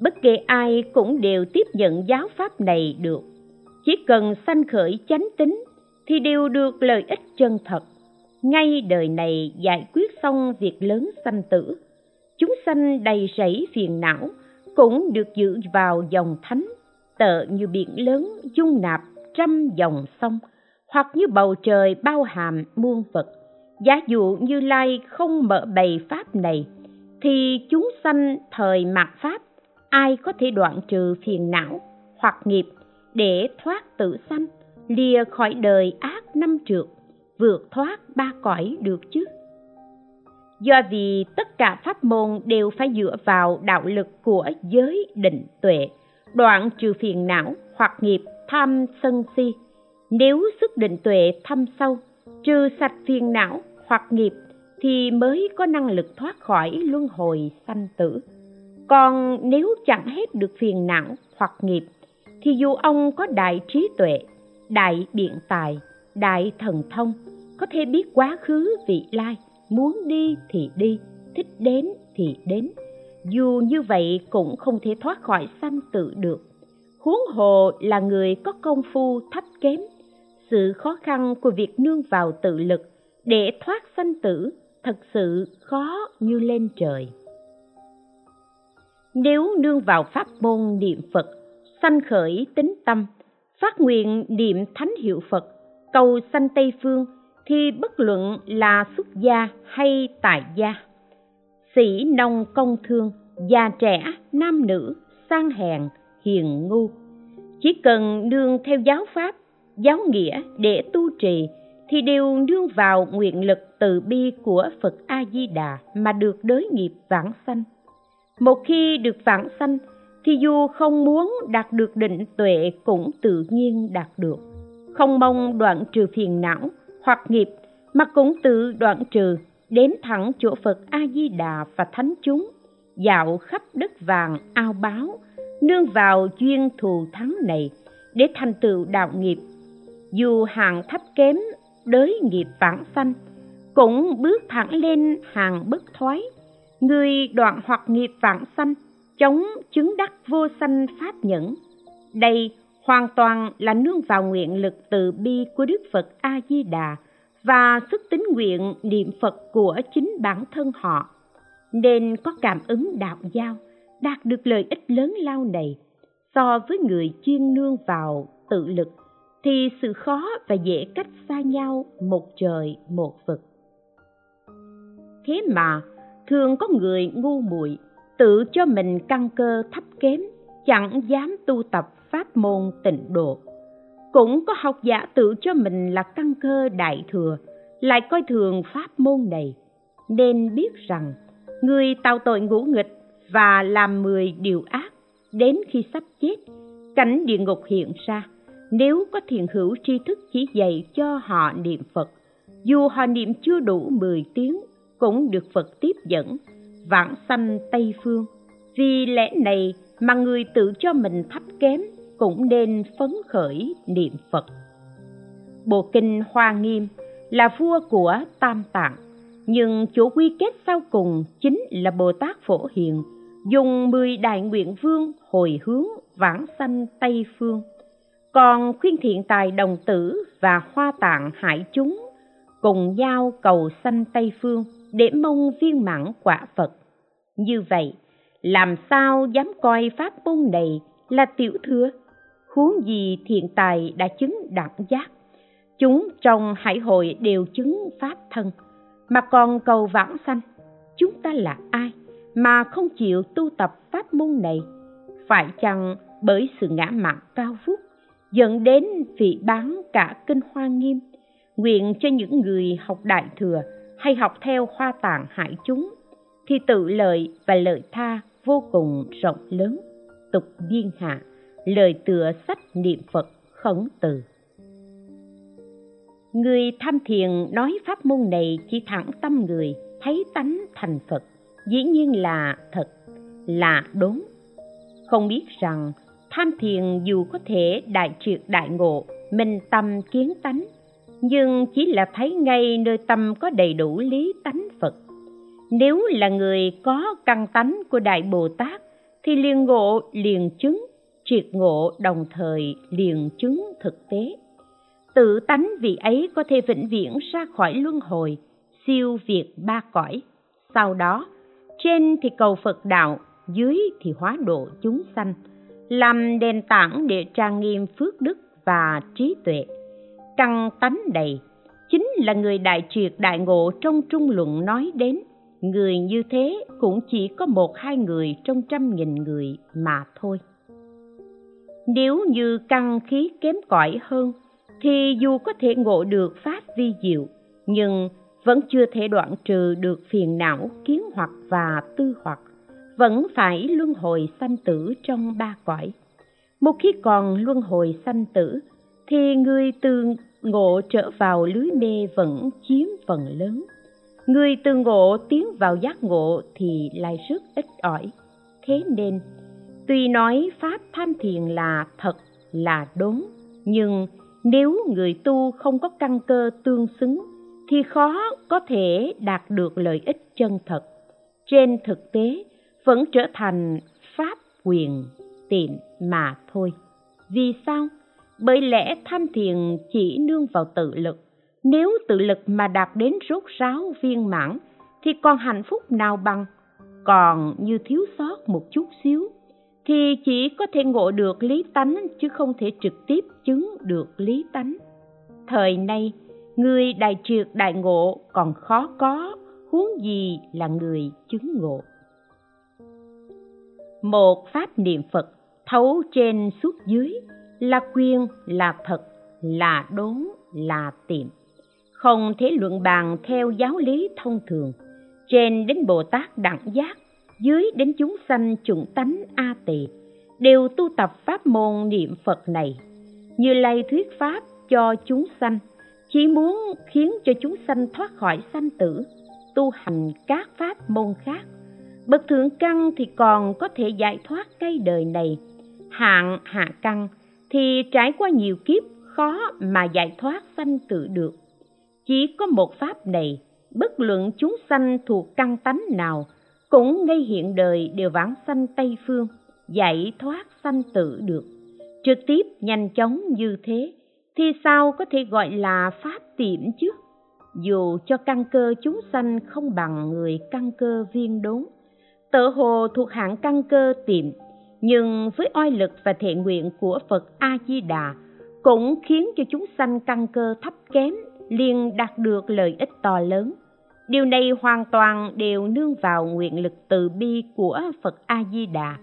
Bất kể ai cũng đều tiếp nhận giáo pháp này được. Chỉ cần sanh khởi chánh tính thì đều được lợi ích chân thật. Ngay đời này giải quyết xong việc lớn sanh tử, chúng sanh đầy rẫy phiền não cũng được dự vào dòng thánh tợ như biển lớn, dung nạp, trăm dòng sông, hoặc như bầu trời bao hàm muôn vật. Giả dụ như lai không mở bày pháp này, thì chúng sanh thời mạt pháp, ai có thể đoạn trừ phiền não hoặc nghiệp để thoát tự sanh, lìa khỏi đời ác năm trượt vượt thoát ba cõi được chứ? Do vì tất cả pháp môn đều phải dựa vào đạo lực của giới định tuệ đoạn trừ phiền não hoặc nghiệp tham sân si. Nếu sức định tuệ thâm sâu, trừ sạch phiền não hoặc nghiệp thì mới có năng lực thoát khỏi luân hồi sanh tử. Còn nếu chẳng hết được phiền não hoặc nghiệp, thì dù ông có đại trí tuệ, đại biện tài, đại thần thông, có thể biết quá khứ vị lai, muốn đi thì đi, thích đến thì đến dù như vậy cũng không thể thoát khỏi sanh tử được. Huống hồ là người có công phu thấp kém, sự khó khăn của việc nương vào tự lực để thoát sanh tử thật sự khó như lên trời. Nếu nương vào pháp môn niệm phật, sanh khởi tính tâm, phát nguyện niệm thánh hiệu phật, cầu sanh tây phương, thì bất luận là xuất gia hay tại gia sĩ nông công thương, già trẻ, nam nữ, sang hèn, hiền ngu. Chỉ cần nương theo giáo pháp, giáo nghĩa để tu trì, thì đều nương vào nguyện lực từ bi của phật a di đà mà được đới nghiệp vãng sanh. Một khi được vãng sanh, thì dù không muốn đạt được định tuệ cũng tự nhiên đạt được. Không mong đoạn trừ phiền não hoặc nghiệp, mà cũng tự đoạn trừ đến thẳng chỗ phật a di đà và thánh chúng, dạo khắp đất vàng ao báo, nương vào duyên thù thắng này để thành tựu đạo nghiệp. Dù hàng thấp kém, đới nghiệp vãng sanh, cũng bước thẳng lên hàng bất thoái. Người đoạn hoặc nghiệp vãng sanh, chống chứng đắc vô sanh pháp nhẫn. Đây hoàn toàn là nương vào nguyện lực từ bi của đức phật a di đà và sức tín nguyện niệm phật của chính bản thân họ, nên có cảm ứng đạo giao, đạt được lợi ích lớn lao này. So với người chuyên nương vào tự lực, thì sự khó và dễ cách xa nhau một trời một vực. Thế mà, thường có người ngu muội tự cho mình căn cơ thấp kém, chẳng dám tu tập pháp môn tịnh độ cũng có học giả tự cho mình là căn cơ đại thừa, lại coi thường pháp môn này. Nên biết rằng, người tạo tội ngũ nghịch và làm mười điều ác, đến khi sắp chết, cảnh địa ngục hiện ra. Nếu có thiền hữu tri thức chỉ dạy cho họ niệm phật, dù họ niệm chưa đủ mười tiếng, cũng được phật tiếp dẫn, vãng sanh tây phương. Vì lẽ này mà người tự cho mình thấp kém cũng nên phấn khởi niệm phật. Bộ kinh hoa nghiêm là vua của tam tạng, nhưng chỗ quy kết sau cùng chính là bồ tát phổ hiền, dùng mười đại nguyện vương hồi hướng vãng sanh tây phương. Còn khuyên thiện tài đồng tử và hoa tạng hải chúng cùng nhau cầu sanh tây phương để mong viên mãn quả phật. Như vậy, làm sao dám coi pháp môn này là tiểu thừa? Huống gì thiện tài đã chứng đẳng giác. Chúng trong hải hội đều chứng pháp thân, mà còn cầu vãng sanh. Chúng ta là ai mà không chịu tu tập pháp môn này? Phải chăng bởi sự ngã mạn cao vút, dẫn đến vị bán cả kinh hoa nghiêm? Nguyện cho những người học đại thừa hay học theo hoa tạng hải chúng, thì tự lợi và lợi tha vô cùng rộng lớn. Tục viên hạ lời tựa sách niệm phật khẩn từ. Người tham thiền nói pháp môn này chỉ thẳng tâm người, thấy tánh thành phật, dĩ nhiên là thật, là đúng. Không biết rằng, tham thiền dù có thể đại triệt đại ngộ, minh tâm kiến tánh, nhưng chỉ là thấy ngay nơi tâm có đầy đủ lý tánh phật. Nếu là người có căn tánh của đại bồ tát, thì liền ngộ, liền chứng triệt ngộ đồng thời liền chứng thực tế. Tự tánh vị ấy có thể vĩnh viễn ra khỏi luân hồi, siêu việt ba cõi. Sau đó, trên thì cầu phật đạo, dưới thì hóa độ chúng sanh, làm nền tảng để trang nghiêm phước đức và trí tuệ. Căn tánh đầy, chính là người đại triệt đại ngộ trong trung luận nói đến. Người như thế cũng chỉ có một hai người trong trăm nghìn người mà thôi nếu như căn khí kém cỏi hơn, thì dù có thể ngộ được pháp vi diệu, nhưng vẫn chưa thể đoạn trừ được phiền não, kiến hoặc và tư hoặc, vẫn phải luân hồi sanh tử trong ba cõi. Một khi còn luân hồi sanh tử, thì người từ ngộ trở vào lưới mê vẫn chiếm phần lớn. Người từ ngộ tiến vào giác ngộ thì lại rất ít ỏi. Thế nên tuy nói pháp tham thiền là thật, là đúng, nhưng nếu người tu không có căn cơ tương xứng, thì khó có thể đạt được lợi ích chân thật. Trên thực tế, vẫn trở thành pháp quyền tiệm mà thôi. Vì sao? Bởi lẽ tham thiền chỉ nương vào tự lực. Nếu tự lực mà đạt đến rốt ráo viên mãn, thì còn hạnh phúc nào bằng? Còn như thiếu sót một chút xíu thì chỉ có thể ngộ được lý tánh chứ không thể trực tiếp chứng được lý tánh. Thời nay, người đại triệt đại ngộ còn khó có, huống gì là người chứng ngộ. Một pháp niệm phật thấu trên suốt dưới là quyên là thật, là đốn, là tiệm. Không thể luận bàn theo giáo lý thông thường. Trên đến bồ tát đẳng giác dưới đến chúng sanh chủng tánh a tỳ, đều tu tập pháp môn niệm phật này. Như lay thuyết pháp cho chúng sanh, chỉ muốn khiến cho chúng sanh thoát khỏi sanh tử, tu hành các pháp môn khác. Bậc thượng căn thì còn có thể giải thoát cây đời này. Hạng hạ căn thì trải qua nhiều kiếp, khó mà giải thoát sanh tử được. Chỉ có một pháp này, bất luận chúng sanh thuộc căn tánh nào cũng ngay hiện đời đều vãng sanh tây phương, giải thoát sanh tử được. Trực tiếp nhanh chóng như thế, thì sao có thể gọi là pháp tiệm chứ? Dù cho căn cơ chúng sanh không bằng người căn cơ viên đốn tự hồ thuộc hạng căn cơ tiệm, nhưng với oai lực và thệ nguyện của phật a di đà cũng khiến cho chúng sanh căn cơ thấp kém, liền đạt được lợi ích to lớn điều này hoàn toàn đều nương vào nguyện lực từ bi của phật a di đà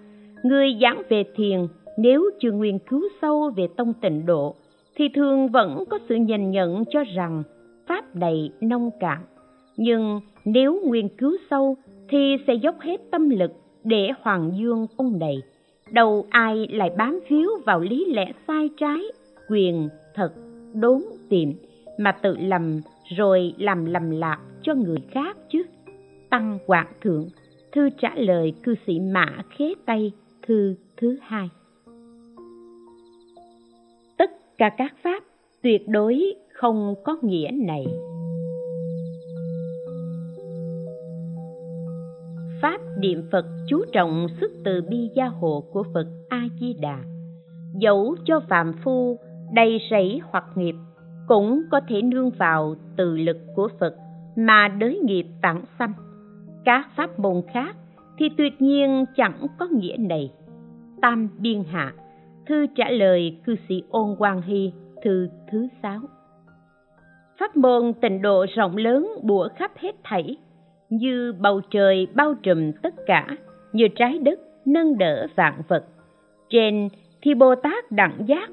người giảng về thiền, nếu chưa nghiên cứu sâu về tông tịnh độ, thì thường vẫn có sự nhìn nhận cho rằng pháp này nông cạn. Nhưng nếu nghiên cứu sâu, thì sẽ dốc hết tâm lực để hoàng dương ông này. Đầu ai lại bám víu vào lý lẽ sai trái, quyền thật, đốn tiệm mà tự lầm rồi làm lầm lạc cho người khác chứ. Tăng quảng thượng, thư trả lời cư sĩ mã khế tây, thư thứ hai. Tất cả các pháp tuyệt đối không có nghĩa này. Pháp niệm phật chú trọng sức từ bi gia hộ của phật a di đà, dẫu cho phạm phu đầy rẫy hoặc nghiệp cũng có thể nương vào từ lực của phật mà đới nghiệp vãng sanh. Các pháp môn khác thì tuyệt nhiên chẳng có nghĩa này. Tam biên hạ, thư trả lời cư sĩ ôn quang hy, thư thứ sáu. Pháp môn tịnh độ rộng lớn bủa khắp hết thảy, như bầu trời bao trùm tất cả, như trái đất nâng đỡ vạn vật. Trên thì bồ tát đẳng giác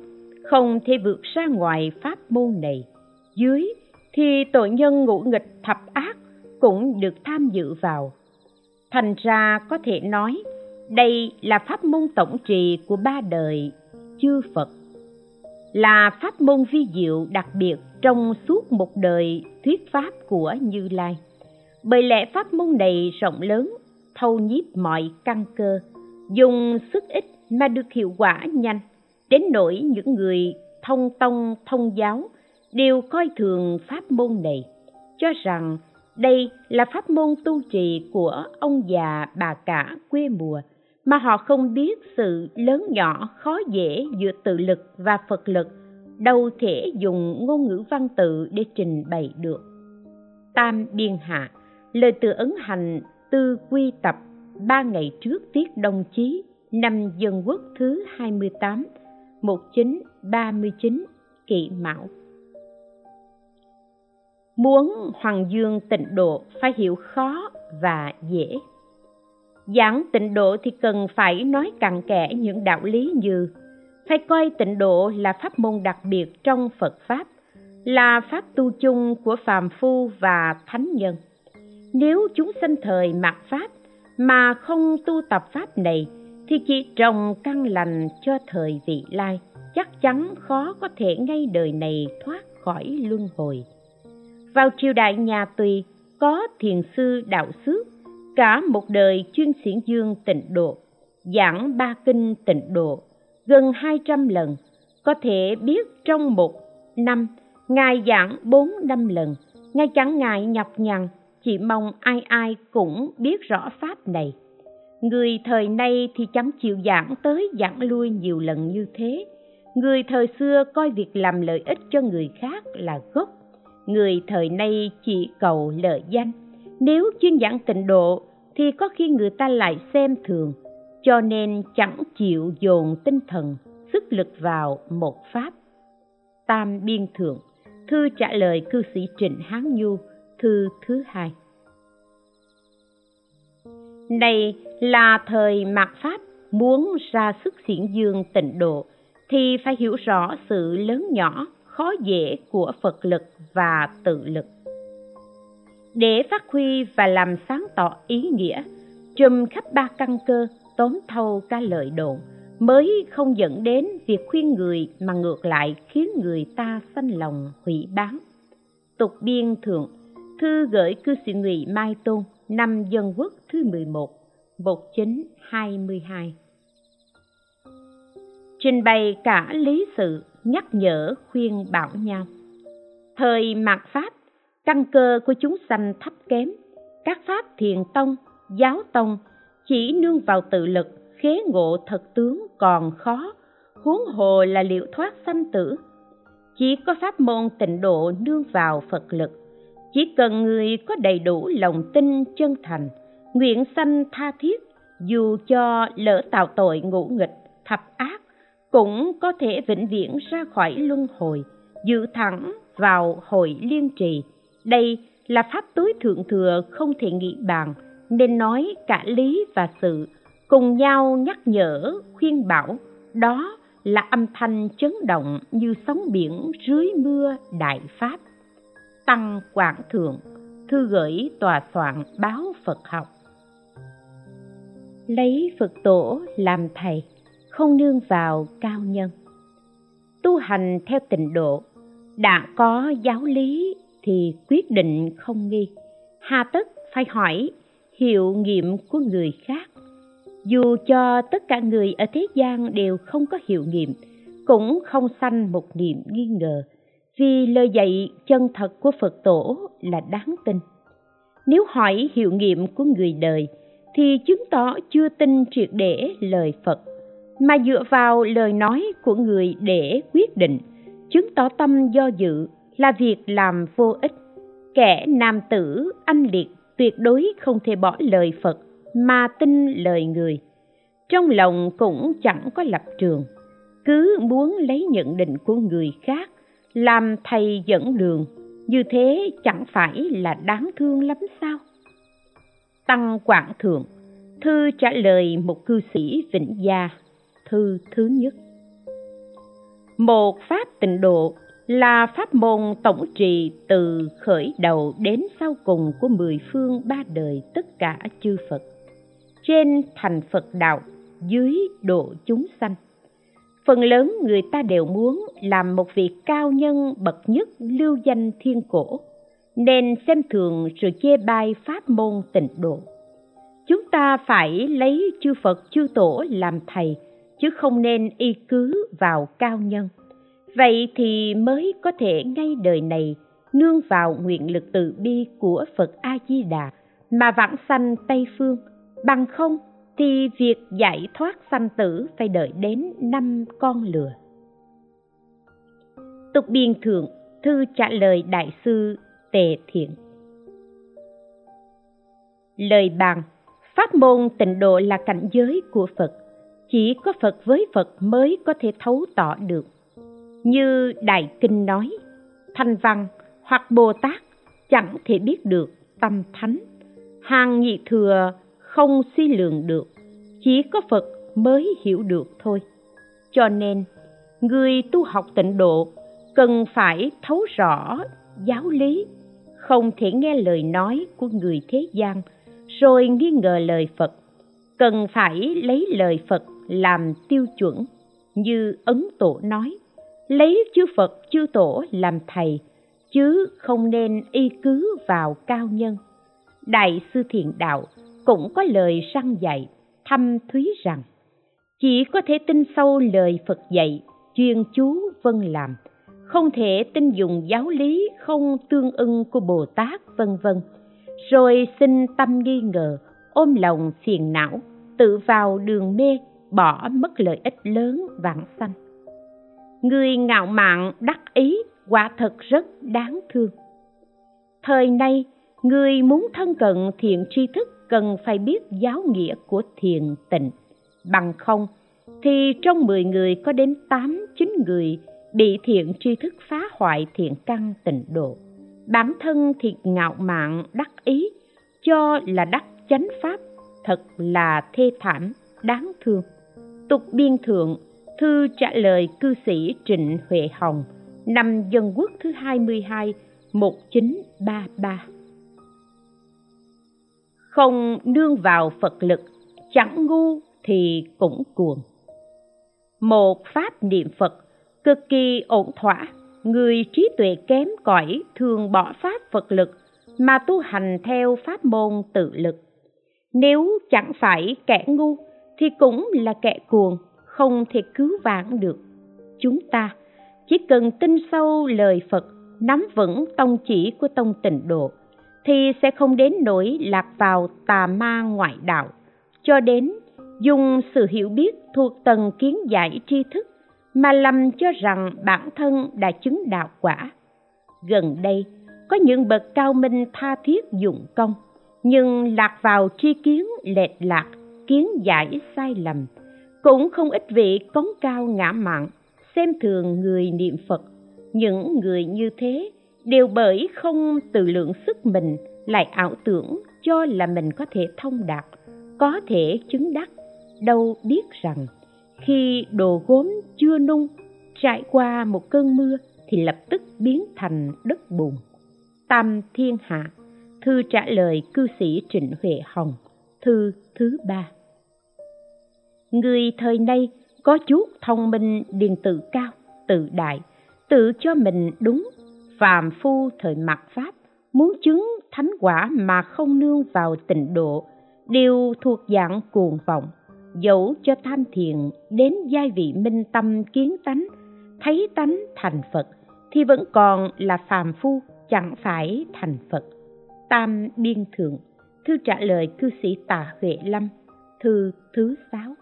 không thể vượt ra ngoài pháp môn này. Dưới thì tội nhân ngũ nghịch thập ác cũng được tham dự vào. Thành ra có thể nói, đây là pháp môn tổng trì của ba đời chư phật. Là pháp môn vi diệu đặc biệt trong suốt một đời thuyết pháp của như lai. Bởi lẽ pháp môn này rộng lớn, thâu nhiếp mọi căn cơ, dùng sức ít mà được hiệu quả nhanh đến nỗi những người thông tông, thông giáo đều coi thường pháp môn này, cho rằng đây là pháp môn tu trì của ông già bà cả quê mùa, mà họ không biết sự lớn nhỏ khó dễ giữa tự lực và phật lực, đâu thể dùng ngôn ngữ văn tự để trình bày được. Tam biên hạ, lời tự ấn hành tư quy tập ba ngày trước tiết đồng chí, năm dân quốc thứ 28 1939 kỵ mão. Muốn hoàng dương tịnh độ phải hiểu khó và dễ. Giảng tịnh độ thì cần phải nói cặn kẽ những đạo lý như phải coi tịnh độ là pháp môn đặc biệt trong phật pháp, là pháp tu chung của phàm phu và thánh nhân. Nếu chúng sinh thời mạt pháp mà không tu tập pháp này thì chỉ trồng căn lành cho thời vị lai, chắc chắn khó có thể ngay đời này thoát khỏi luân hồi. Vào triều đại nhà tùy, có thiền sư đạo xước cả một đời chuyên xiển dương tịnh độ, giảng ba kinh tịnh độ, gần hai trăm lần. Có thể biết trong một năm, ngài giảng bốn năm lần. Ngay chẳng ngại nhọc nhằn, chỉ mong ai ai cũng biết rõ pháp này người thời nay thì chẳng chịu giảng tới giảng lui nhiều lần như thế. Người thời xưa coi việc làm lợi ích cho người khác là gốc. Người thời nay chỉ cầu lợi danh. Nếu chuyên giảng tịnh độ thì có khi người ta lại xem thường, cho nên chẳng chịu dồn tinh thần, sức lực vào một pháp. Tam biên thượng, thư trả lời cư sĩ trịnh hán nhu, thư thứ hai. Này là thời mạt pháp muốn ra sức xiển dương tịnh độ, thì phải hiểu rõ sự lớn nhỏ, khó dễ của phật lực và tự lực. Để phát huy và làm sáng tỏ ý nghĩa, chùm khắp ba căn cơ, tóm thâu ca lợi đồn, mới không dẫn đến việc khuyên người mà ngược lại khiến người ta sanh lòng hủy bán. Tục biên thượng, thư gửi cư sĩ ngụy mai tôn, năm dân quốc thứ 11 1922 trình bày cả lý sự, nhắc nhở, khuyên, bảo nhau. Thời mạt pháp, căn cơ của chúng sanh thấp kém. Các pháp thiền tông, giáo tông chỉ nương vào tự lực, khế ngộ thật tướng còn khó. Huống hồ là liệu thoát sanh tử, chỉ có pháp môn tịnh độ nương vào phật lực. Chỉ cần người có đầy đủ lòng tin chân thành nguyện sanh tha thiết, dù cho lỡ tạo tội ngũ nghịch, thập ác, cũng có thể vĩnh viễn ra khỏi luân hồi, dự thẳng vào hội liên trì. Đây là pháp tối thượng thừa không thể nghĩ bàn, nên nói cả lý và sự, cùng nhau nhắc nhở, khuyên bảo. Đó là âm thanh chấn động như sóng biển dưới mưa đại pháp. Tăng quảng thượng, thư gửi tòa soạn báo phật học lấy phật tổ làm thầy, không nương vào cao nhân. Tu hành theo tịnh độ, đã có giáo lý thì quyết định không nghi. Hà tất phải hỏi hiệu nghiệm của người khác. Dù cho tất cả người ở thế gian đều không có hiệu nghiệm, cũng không sanh một niệm nghi ngờ, vì lời dạy chân thật của phật tổ là đáng tin. Nếu hỏi hiệu nghiệm của người đời thì chứng tỏ chưa tin triệt để lời phật, mà dựa vào lời nói của người để quyết định. Chứng tỏ tâm do dự là việc làm vô ích. Kẻ nam tử, anh liệt tuyệt đối không thể bỏ lời phật mà tin lời người. Trong lòng cũng chẳng có lập trường. Cứ muốn lấy nhận định của người khác, làm thầy dẫn đường, như thế chẳng phải là đáng thương lắm sao? Tăng quảng thượng thư trả lời một cư sĩ vĩnh gia thư thứ nhất một pháp tịnh độ là pháp môn tổng trì từ khởi đầu đến sau cùng của mười phương ba đời tất cả chư Phật. Trên thành Phật đạo, dưới độ chúng sanh. Phần lớn người ta đều muốn làm một vị cao nhân bậc nhất lưu danh thiên cổ, nên xem thường sự chê bai pháp môn tịnh độ. Chúng ta phải lấy chư Phật chư tổ làm thầy, chứ không nên y cứ vào cao nhân. Vậy thì mới có thể ngay đời này nương vào nguyện lực từ bi của phật a di đà mà vãng sanh tây phương. Bằng không thì việc giải thoát sanh tử phải đợi đến năm con lừa. Tục biên thượng thư trả lời đại sư tề thiện. Lời bàn, pháp môn tịnh độ là cảnh giới của phật. Chỉ có phật với phật mới có thể thấu tỏ được. Như đại kinh nói, thanh văn hoặc bồ tát chẳng thể biết được tâm thánh. Hàng nhị thừa không suy lượng được, chỉ có phật mới hiểu được thôi. Cho nên, người tu học tịnh độ cần phải thấu rõ giáo lý không thể nghe lời nói của người thế gian rồi nghi ngờ lời phật cần phải lấy lời phật làm tiêu chuẩn như ấn tổ nói lấy chư Phật chư Tổ làm thầy, chứ không nên y cứ vào cao nhân. Đại sư Thiện Đạo cũng có lời răng dạy, thâm thúy rằng, chỉ có thể tin sâu lời Phật dạy, chuyên chú vân làm, không thể tin dùng giáo lý không tương ưng của bồ tát vân vân. Rồi sinh tâm nghi ngờ ôm lòng phiền não tự vào đường mê bỏ mất lợi ích lớn vạn sanh. Người ngạo mạn đắc ý quả thật rất đáng thương. Thời nay người muốn thân cận thiện tri thức cần phải biết giáo nghĩa của thiền tịnh. Bằng không thì trong 10 người có đến 8, 9 người bị thiện tri thức phá hoại thiện căn tịnh độ. Bản thân thì ngạo mạn đắc ý, cho là đắc chánh pháp, thật là thê thảm, đáng thương. Tục biên thượng, thư trả lời cư sĩ Trịnh Huệ Hồng, năm Dân Quốc thứ 22, 1933. Không nương vào Phật lực, chẳng ngu thì cũng cuồng. Một pháp niệm Phật cực kỳ ổn thỏa, người trí tuệ kém cỏi thường bỏ pháp Phật lực mà tu hành theo pháp môn tự lực. Nếu chẳng phải kẻ ngu thì cũng là kẻ cuồng, không thể cứu vãn được. Chúng ta chỉ cần tin sâu lời Phật, nắm vững tông chỉ của tông tịnh độ, thì sẽ không đến nỗi lạc vào tà ma ngoại đạo, cho đến dùng sự hiểu biết thuộc tầng kiến giải tri thức mà lầm cho rằng bản thân đã chứng đạo quả. Gần đây, có những bậc cao minh tha thiết dụng công, nhưng lạc vào tri kiến lệch lạc, kiến giải sai lầm. Cũng không ít vị cống cao ngã mạn, xem thường người niệm Phật. Những người như thế đều bởi không tự lượng sức mình lại ảo tưởng cho là mình có thể thông đạt, có thể chứng đắc. Đâu biết rằng khi đồ gốm chưa nung, trải qua một cơn mưa thì lập tức biến thành đất bùn. Tam thiên hạ, thư trả lời cư sĩ trịnh huệ hồng, thư thứ ba. Người thời nay có chút thông minh điền tự cao, tự đại, tự cho mình đúng, phàm phu thời mặt pháp, muốn chứng thánh quả mà không nương vào tịnh độ, đều thuộc dạng cuồng vọng dẫu cho tham thiền đến giai vị minh tâm kiến tánh, thấy tánh thành phật, thì vẫn còn là phàm phu, chẳng phải thành phật. Tam biên thượng, thư trả lời cư sĩ tà huệ lâm, thư thứ sáu.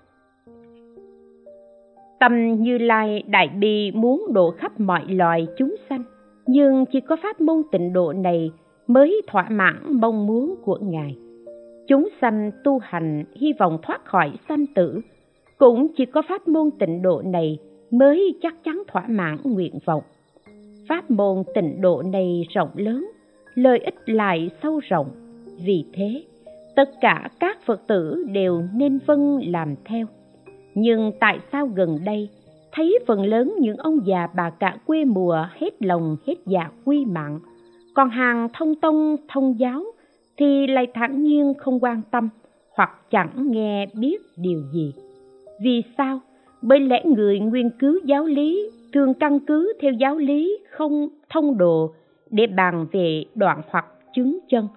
Tâm như lai đại bi muốn độ khắp mọi loài chúng sanh, nhưng chỉ có pháp môn tịnh độ này mới thỏa mãn mong muốn của ngài chúng sanh tu hành, hy vọng thoát khỏi sanh tử. Cũng chỉ có pháp môn tịnh độ này mới chắc chắn thỏa mãn nguyện vọng. Pháp môn tịnh độ này rộng lớn, lợi ích lại sâu rộng. Vì thế, tất cả các phật tử đều nên vâng làm theo. Nhưng tại sao gần đây, thấy phần lớn những ông già bà cả quê mùa hết lòng hết dạ quy mạng, còn hàng thông tông, thông giáo thì lại thản nhiên không quan tâm, hoặc chẳng nghe biết điều gì. Vì sao? Bởi lẽ người nguyên cứu giáo lý, thường căn cứ theo giáo lý không thông đồ để bàn về đoạn hoặc chứng chân.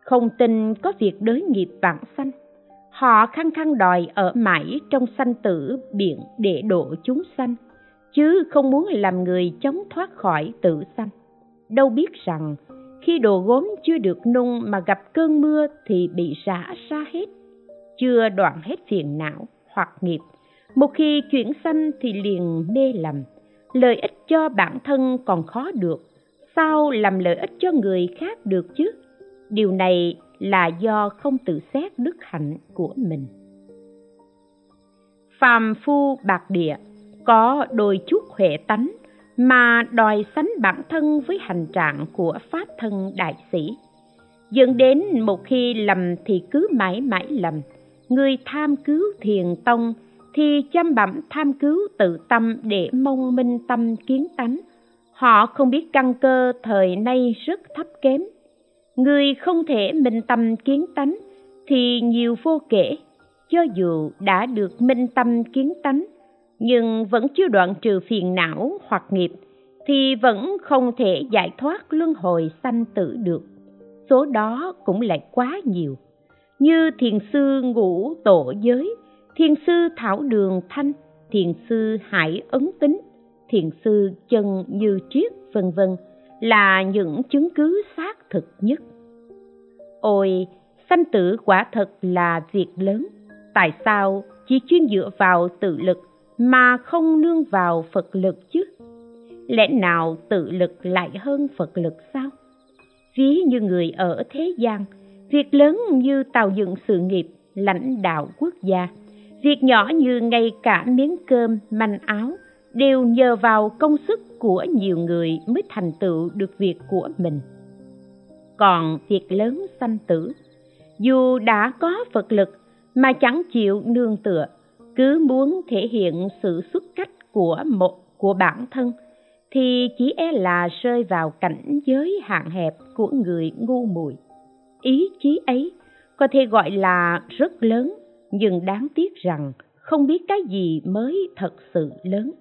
Không tin có việc đới nghiệp vãng sanh. Họ khăng khăng đòi ở mãi trong sanh tử biện để độ chúng sanh, chứ không muốn làm người chống thoát khỏi tử sanh. Đâu biết rằng khi đồ gốm chưa được nung mà gặp cơn mưa thì bị rã ra hết, chưa đoạn hết phiền não hoặc nghiệp. Một khi chuyển sanh thì liền mê lầm, lợi ích cho bản thân còn khó được. Sao làm lợi ích cho người khác được chứ? Điều này là do không tự xét đức hạnh của mình. Phàm phu bạc địa, có đôi chút huệ tánh mà đòi sánh bản thân với hành trạng của pháp thân đại sĩ. Dẫn đến một khi lầm thì cứ mãi mãi lầm. Người tham cứu thiền tông thì chăm bẩm tham cứu tự tâm để mong minh tâm kiến tánh. Họ không biết căn cơ thời nay rất thấp kém. Người không thể minh tâm kiến tánh thì nhiều vô kể, cho dù đã được minh tâm kiến tánh nhưng vẫn chưa đoạn trừ phiền não hoặc nghiệp, thì vẫn không thể giải thoát luân hồi sanh tử được. Số đó cũng lại quá nhiều. Như thiền sư ngũ tổ giới, thiền sư thảo đường thanh, thiền sư hải ấn tính, thiền sư chân như triết, vân vân là những chứng cứ xác thực nhất. Ôi, sanh tử quả thật là việc lớn. Tại sao chỉ chuyên dựa vào tự lực mà không nương vào phật lực chứ? Lẽ nào tự lực lại hơn phật lực sao? Ví như người ở thế gian, việc lớn như tạo dựng sự nghiệp lãnh đạo quốc gia, việc nhỏ như ngay cả miếng cơm, manh áo, đều nhờ vào công sức của nhiều người mới thành tựu được việc của mình. Còn việc lớn sanh tử, dù đã có phật lực mà chẳng chịu nương tựa cứ muốn thể hiện sự xuất cách của một, của bản thân, thì chỉ e là rơi vào cảnh giới hạn hẹp của người ngu muội. Ý chí ấy có thể gọi là rất lớn, nhưng đáng tiếc rằng không biết cái gì mới thật sự lớn.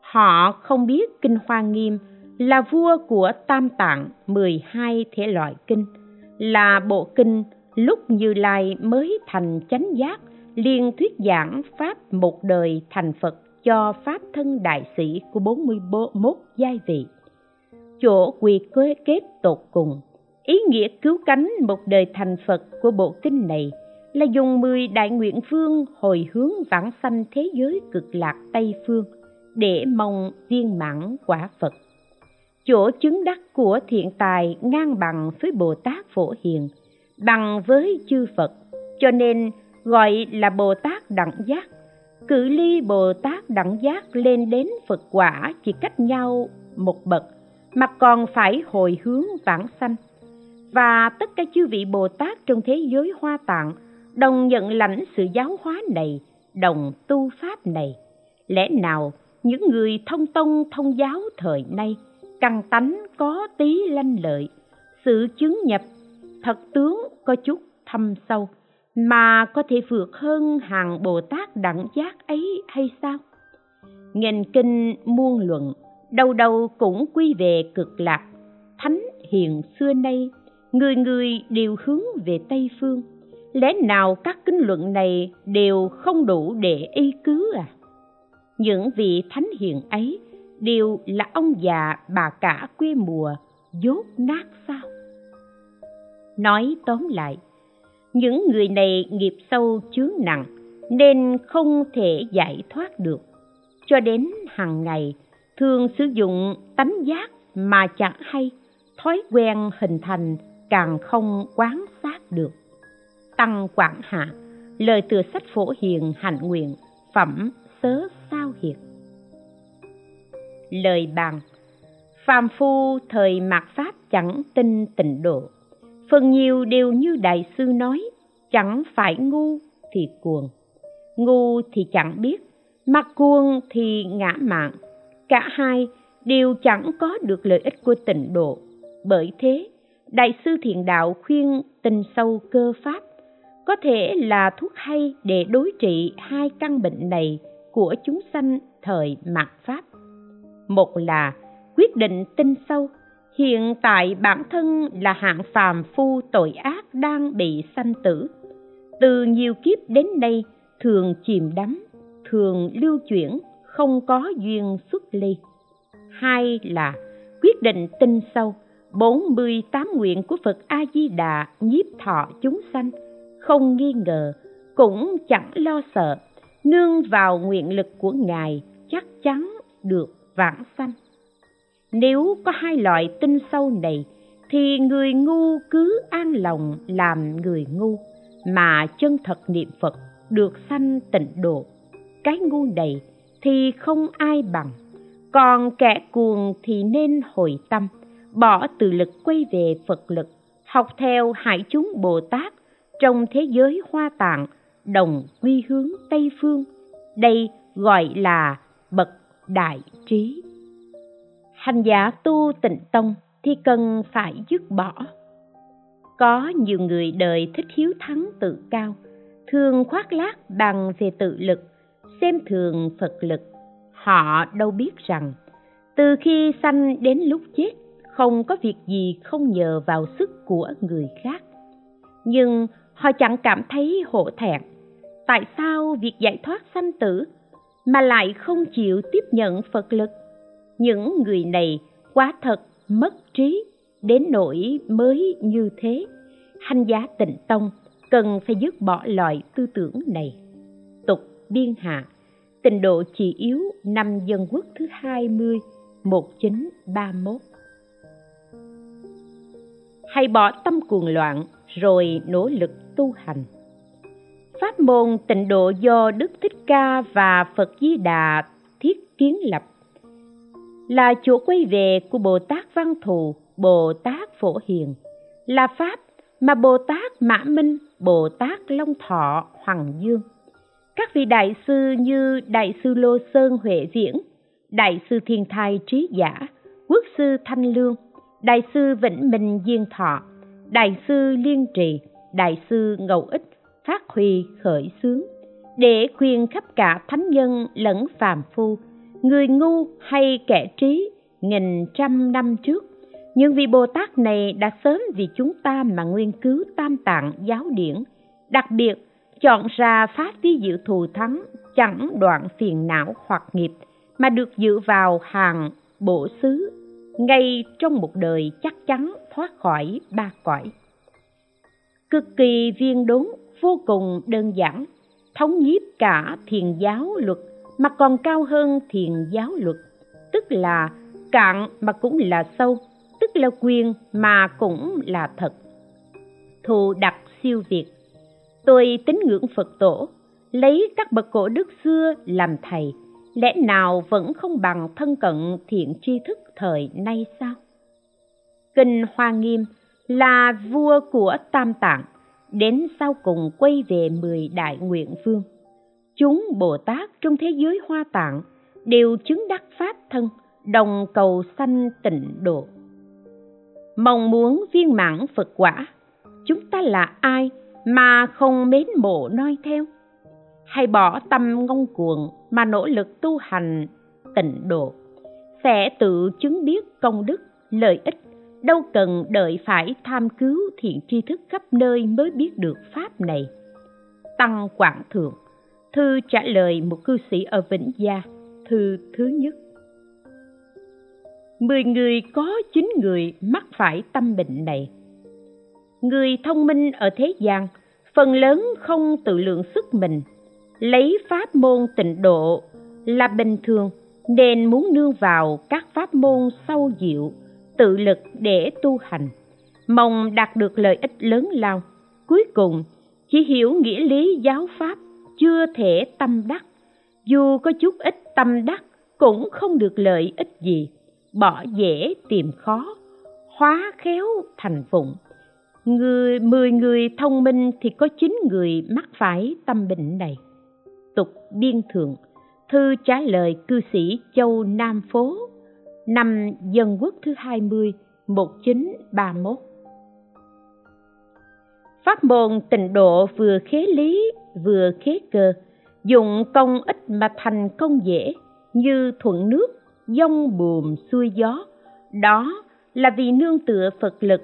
Họ không biết kinh hoa nghiêm là vua của tam tạng 12 thể loại kinh, là bộ kinh lúc như lai mới thành chánh giác liên thuyết giảng pháp một đời thành phật cho pháp thân đại sĩ của 41 giai vị. Chỗ quy kết tột cùng, ý nghĩa cứu cánh một đời thành phật của bộ kinh này là dùng mười đại nguyện phương hồi hướng vãng sanh thế giới cực lạc tây phương để mong viên mãn quả phật. Chỗ chứng đắc của thiện tài ngang bằng với bồ tát phổ hiền, bằng với chư phật, cho nên gọi là bồ tát đẳng giác. Cự ly bồ tát đẳng giác lên đến phật quả chỉ cách nhau một bậc, mà còn phải hồi hướng vãng sanh. Và tất cả chư vị bồ tát trong thế giới hoa tạng đồng nhận lãnh sự giáo hóa này, đồng tu pháp này. Lẽ nào những người thông tông, thông giáo thời nay căn tánh, có tí lanh lợi, sự chứng nhập, thật tướng có chút thâm sâu? Mà có thể vượt hơn hàng bồ tát đẳng giác ấy hay sao? Ngành kinh muôn luận, đâu đâu cũng quy về cực lạc. Thánh hiện xưa nay, người người đều hướng về tây phương. Lẽ nào các kinh luận này đều không đủ để y cứ à? Những vị thánh hiền ấy đều là ông già bà cả quê mùa, dốt nát sao? Nói tóm lại những người này nghiệp sâu chướng nặng, nên không thể giải thoát được. Cho đến hàng ngày, thường sử dụng tánh giác mà chẳng hay, thói quen hình thành càng không quán sát được. Tăng quảng hạ, lời từ sách phổ hiền hạnh nguyện, phẩm sớ sao hiệt. Lời bàn, phàm phu thời mạt pháp chẳng tin tịnh độ phần nhiều đều như đại sư nói chẳng phải ngu thì cuồng. Ngu thì chẳng biết mà cuồng thì ngã mạng, cả hai đều chẳng có được lợi ích của tịnh độ. Bởi thế đại sư thiền đạo khuyên tình sâu cơ pháp có thể là thuốc hay để đối trị hai căn bệnh này của chúng sanh thời mạt pháp. Một là quyết định tinh sâu hiện tại bản thân là hạng phàm phu tội ác đang bị sanh tử. Từ nhiều kiếp đến đây thường chìm đắm thường lưu chuyển không có duyên xuất ly. Hai là quyết định tinh sâu bốn mươi tám nguyện của Phật A Di Đà nhiếp thọ chúng sanh, không nghi ngờ, cũng chẳng lo sợ, nương vào nguyện lực của Ngài chắc chắn được vãng sanh. Nếu có hai loại tinh sâu này, thì người ngu cứ an lòng làm người ngu, mà chân thật niệm Phật được sanh tịnh độ. Cái ngu này thì không ai bằng, còn kẻ cuồng thì nên hồi tâm, bỏ từ lực quay về Phật lực, học theo hải chúng Bồ Tát trong thế giới hoa tạng, đồng quy hướng Tây Phương. Đây gọi là bậc đại trí. Hành giả tu tịnh tông thì cần phải dứt bỏ. Có nhiều người đời thích hiếu thắng tự cao, thường khoác lác bằng về tự lực, xem thường Phật lực. Họ đâu biết rằng, từ khi sanh đến lúc chết không có việc gì không nhờ vào sức của người khác nhưng họ chẳng cảm thấy hổ thẹn tại sao việc giải thoát sanh tử mà lại không chịu tiếp nhận phật lực những người này quá thật, mất trí, đến nỗi mới như thế. Hành giá tịnh tông cần phải dứt bỏ loại tư tưởng này. Tục biên hạ tình độ chỉ yếu năm dân quốc thứ hai mươi, một chín ba mốt. Hay bỏ tâm cuồng loạn rồi nỗ lực tu hành. Pháp môn tịnh độ do đức thích ca và phật di đà thiết kiến lập là chỗ quay về của bồ tát văn thù, bồ tát phổ hiền. Là pháp mà bồ tát mã minh, bồ tát long thọ, hoàng dương. Các vị đại sư như đại sư lô sơn huệ viễn đại sư thiên thai trí giả, quốc sư thanh lương, đại sư vĩnh minh diên thọ, đại sư liên trì, đại sư Ngậu ích, phát huy khởi sướng. Để khuyên khắp cả thánh nhân lẫn phàm phu người ngu hay kẻ trí, nghìn trăm năm trước. Nhưng vì bồ tát này đã sớm vì chúng ta mà nghiên cứu tam tạng giáo điển. Đặc biệt, chọn ra pháp tí dự thù thắng, chẳng đoạn phiền não hoặc nghiệp, mà được dự vào hàng bổ xứ, ngay trong một đời chắc chắn thoát khỏi ba cõi. Cực kỳ viên đốn, vô cùng đơn giản, thống nhiếp cả thiền giáo luật mà còn cao hơn thiền giáo luật, tức là cạn mà cũng là sâu, tức là quyền mà cũng là thật. Thù đặc siêu việt, tôi tín ngưỡng phật tổ, lấy các bậc cổ đức xưa làm thầy, lẽ nào vẫn không bằng thân cận thiện tri thức thời nay sao? Kinh hoa nghiêm là vua của tam tạng, đến sau cùng quay về mười đại nguyện vương chúng bồ tát trong thế giới hoa tạng đều chứng đắc pháp thân, đồng cầu sanh tịnh độ. Mong muốn viên mãn phật quả, chúng ta là ai mà không mến mộ noi theo? Hay bỏ tâm ngông cuồng mà nỗ lực tu hành, tịnh độ. Sẽ tự chứng biết công đức, lợi ích, đâu cần đợi phải tham cứu thiện tri thức khắp nơi mới biết được pháp này. Tăng quảng thượng thư trả lời một cư sĩ ở vĩnh gia, thư thứ nhất. Mười người có chín người mắc phải tâm bệnh này. Người thông minh ở thế gian, phần lớn không tự lượng sức mình, lấy pháp môn tịnh độ là bình thường, nên muốn nương vào các pháp môn sâu diệu, tự lực để tu hành. Mong đạt được lợi ích lớn lao. Cuối cùng, chỉ hiểu nghĩa lý giáo pháp chưa thể tâm đắc. Dù có chút ít tâm đắc, cũng không được lợi ích gì. Bỏ dễ tìm khó, hóa khéo thành phụng. Người, mười người thông minh thì có chín người mắc phải tâm bệnh này. Tục biên thượng, thư trả lời cư sĩ châu nam phố, năm dân quốc thứ hai mươi, một chín ba mốt pháp môn tịnh độ vừa khế lý, vừa khế cơ. Dụng công ít mà thành công dễ, như thuận nước, dông buồm xuôi gió. Đó là vì nương tựa phật lực.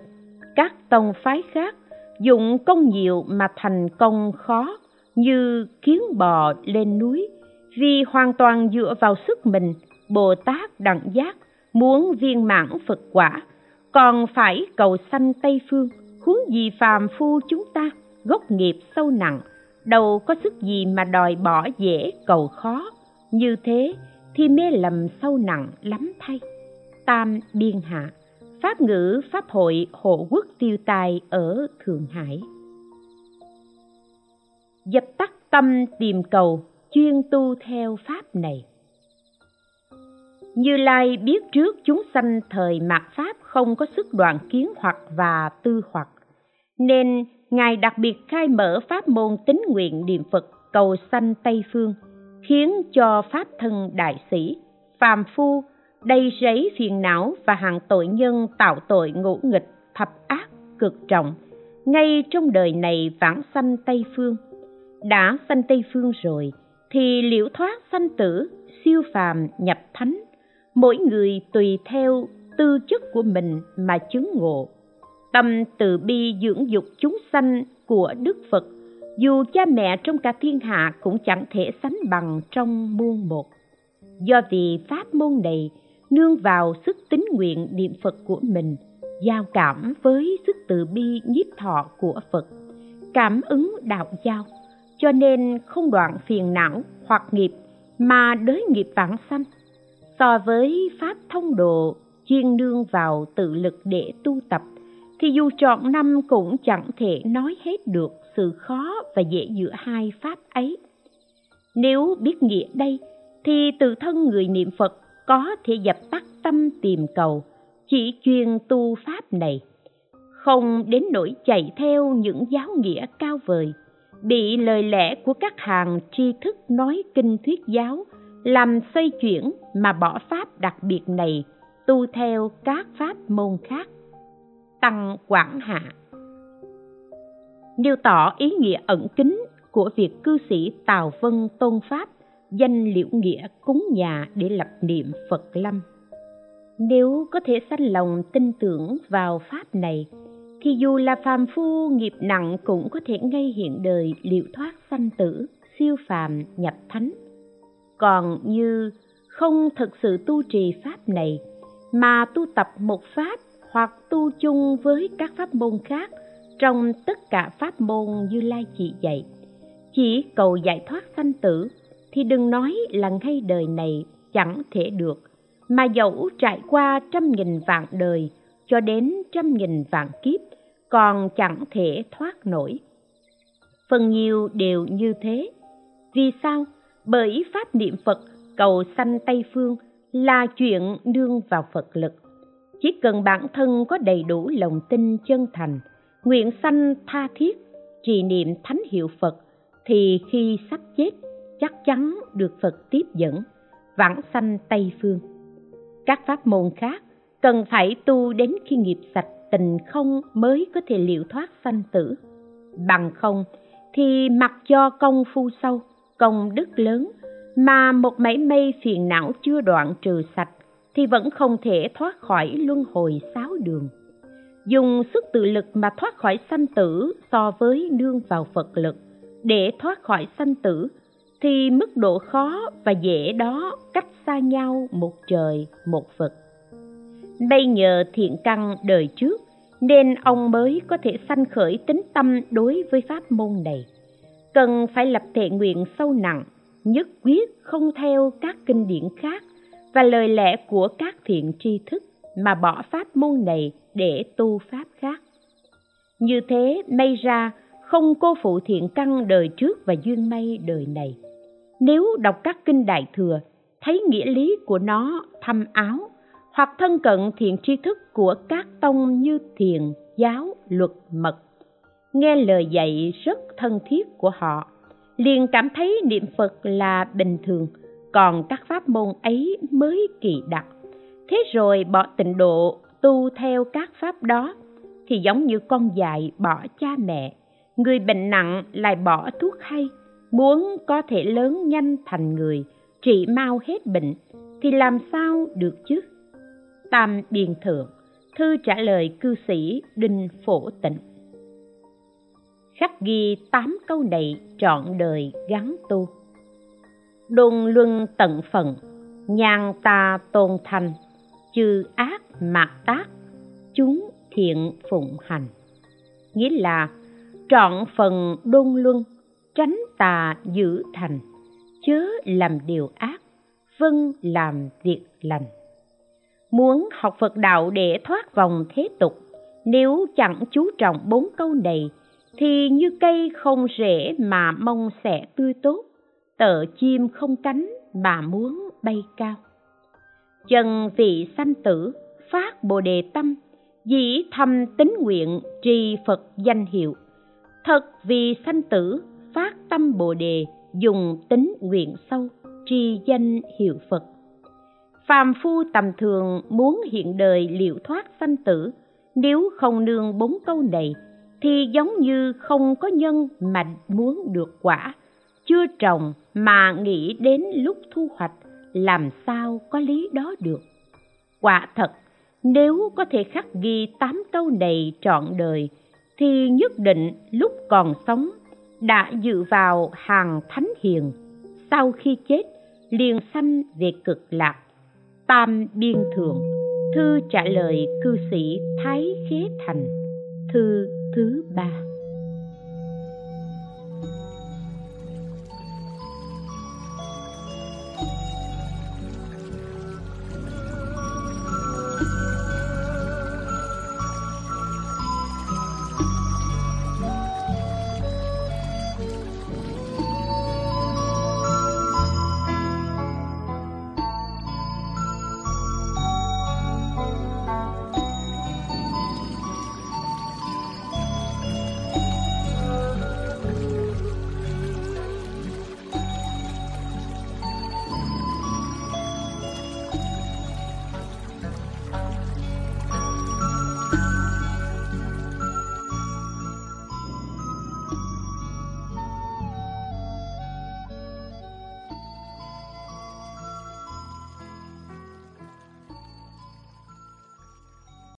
Các tông phái khác, dụng công nhiều mà thành công khó, như kiến bò lên núi. Vì hoàn toàn dựa vào sức mình, bồ tát đẳng giác muốn viên mãn phật quả, còn phải cầu sanh tây phương huống gì phàm phu chúng ta, gốc nghiệp sâu nặng, đâu có sức gì mà đòi bỏ dễ cầu khó. Như thế thì mê lầm sâu nặng lắm thay. Tam biên hạ, pháp ngữ, pháp hội, hộ quốc tiêu tài ở thượng hải. Dập tắt tâm tìm cầu, chuyên tu theo pháp này. Như lai biết trước chúng sanh thời mạt pháp không có sức đoạn kiến hoặc và tư hoặc nên ngài đặc biệt khai mở pháp môn tín nguyện niệm phật cầu sanh tây phương, khiến cho pháp thân đại sĩ, phàm phu, đầy rẫy phiền não và hàng tội nhân tạo tội ngũ nghịch, thập ác, cực trọng, ngay trong đời này vãng sanh tây phương. Đã sanh tây phương rồi, thì liễu thoát sanh tử, siêu phàm nhập thánh, mỗi người tùy theo tư chất của mình mà chứng ngộ tâm từ bi dưỡng dục chúng sanh của đức phật. Dù cha mẹ trong cả thiên hạ cũng chẳng thể sánh bằng trong muôn một. Do vì pháp môn này, nương vào sức tín nguyện niệm phật của mình, giao cảm với sức từ bi nhiếp thọ của phật, cảm ứng đạo giao. Cho nên không đoạn phiền não hoặc nghiệp, mà đới nghiệp vãng sanh. So với pháp thông độ chuyên nương vào tự lực để tu tập thì dù chọn năm cũng chẳng thể nói hết được sự khó và dễ giữa hai pháp ấy. Nếu biết nghĩa đây, thì tự thân người niệm phật có thể dập tắt tâm tìm cầu, chỉ chuyên tu pháp này. Không đến nỗi chạy theo những giáo nghĩa cao vời, bị lời lẽ của các hàng tri thức nói kinh thuyết giáo, làm xoay chuyển mà bỏ pháp đặc biệt này, tu theo các pháp môn khác tăng quảng hạ. Nêu tỏ ý nghĩa ẩn kín của việc cư sĩ tào vân tôn pháp danh liễu nghĩa cúng nhà để lập niệm phật lâm. Nếu có thể sanh lòng tin tưởng vào pháp này, thì dù là phàm phu nghiệp nặng cũng có thể ngay hiện đời liệu thoát sanh tử, siêu phàm nhập thánh. Còn như không thực sự tu trì pháp này, mà tu tập một pháp hoặc tu chung với các pháp môn khác trong tất cả pháp môn như lai chỉ dạy. Chỉ cầu giải thoát sanh tử thì đừng nói là ngay đời này chẳng thể được, mà dẫu trải qua trăm nghìn vạn đời cho đến trăm nghìn vạn kiếp còn chẳng thể thoát nổi. Phần nhiều đều như thế. Vì sao? Bởi pháp niệm phật cầu sanh tây phương là chuyện nương vào phật lực chỉ cần bản thân có đầy đủ lòng tin chân thành, nguyện sanh tha thiết, trì niệm thánh hiệu phật, thì khi sắp chết, chắc chắn được phật tiếp dẫn, vãng sanh tây phương. Các pháp môn khác cần phải tu đến khi nghiệp sạch, tình không mới có thể liệu thoát sanh tử. Bằng không thì mặc cho công phu sâu, công đức lớn, mà một mảy may phiền não chưa đoạn trừ sạch thì vẫn không thể thoát khỏi luân hồi sáu đường. Dùng sức tự lực mà thoát khỏi sanh tử so với nương vào phật lực, để thoát khỏi sanh tử, thì mức độ khó và dễ đó cách xa nhau một trời, một vực bây nhờ thiện căn đời trước, nên ông mới có thể sanh khởi tính tâm đối với pháp môn này. Cần phải lập thệ nguyện sâu nặng, nhất quyết không theo các kinh điển khác và lời lẽ của các thiện tri thức mà bỏ pháp môn này để tu pháp khác. Như thế, may ra không cô phụ thiện căn đời trước và duyên may đời này. Nếu đọc các kinh đại thừa, thấy nghĩa lý của nó thâm áo, hoặc thân cận thiện tri thức của các tông như thiền, giáo, luật, mật, nghe lời dạy rất thân thiết của họ, liền cảm thấy niệm phật là bình thường còn các pháp môn ấy mới kỳ đặc. Thế rồi bỏ tịnh độ tu theo các pháp đó thì giống như con dại bỏ cha mẹ. Người bệnh nặng lại bỏ thuốc hay, muốn có thể lớn nhanh thành người, trị mau hết bệnh thì làm sao được chứ? Tam biên thượng, thư trả lời cư sĩ đinh phổ tịnh. Khắc ghi tám câu này trọn đời gắn tu đôn luân tận phận nhan ta tôn thành, chư ác mạt tác, chúng thiện phụng hành. Nghĩa là trọn phần đôn luân, tránh tà giữ thành, chớ làm điều ác vâng làm việc lành. Muốn học phật đạo để thoát vòng thế tục, nếu chẳng chú trọng bốn câu này, thì như cây không rễ mà mong sẽ tươi tốt tợ chim không cánh mà muốn bay cao. Chân vị sanh tử, phát bồ đề tâm, dĩ thầm tính nguyện trì phật danh hiệu. Thật vì sanh tử, phát tâm bồ đề, dùng tính nguyện sâu, tri danh hiệu phật. Phàm phu tầm thường muốn hiện đời liệu thoát sanh tử, nếu không nương bốn câu này, thì giống như không có nhân mà muốn được quả chưa trồng mà nghĩ đến lúc thu hoạch, làm sao có lý đó được? Quả thật, nếu có thể khắc ghi tám câu này trọn đời, thì nhất định lúc còn sống, đã dự vào hàng thánh hiền. Sau khi chết, liền sanh về cực lạc. Tam biên thượng, thư trả lời cư sĩ thái khế thành, thư thứ ba.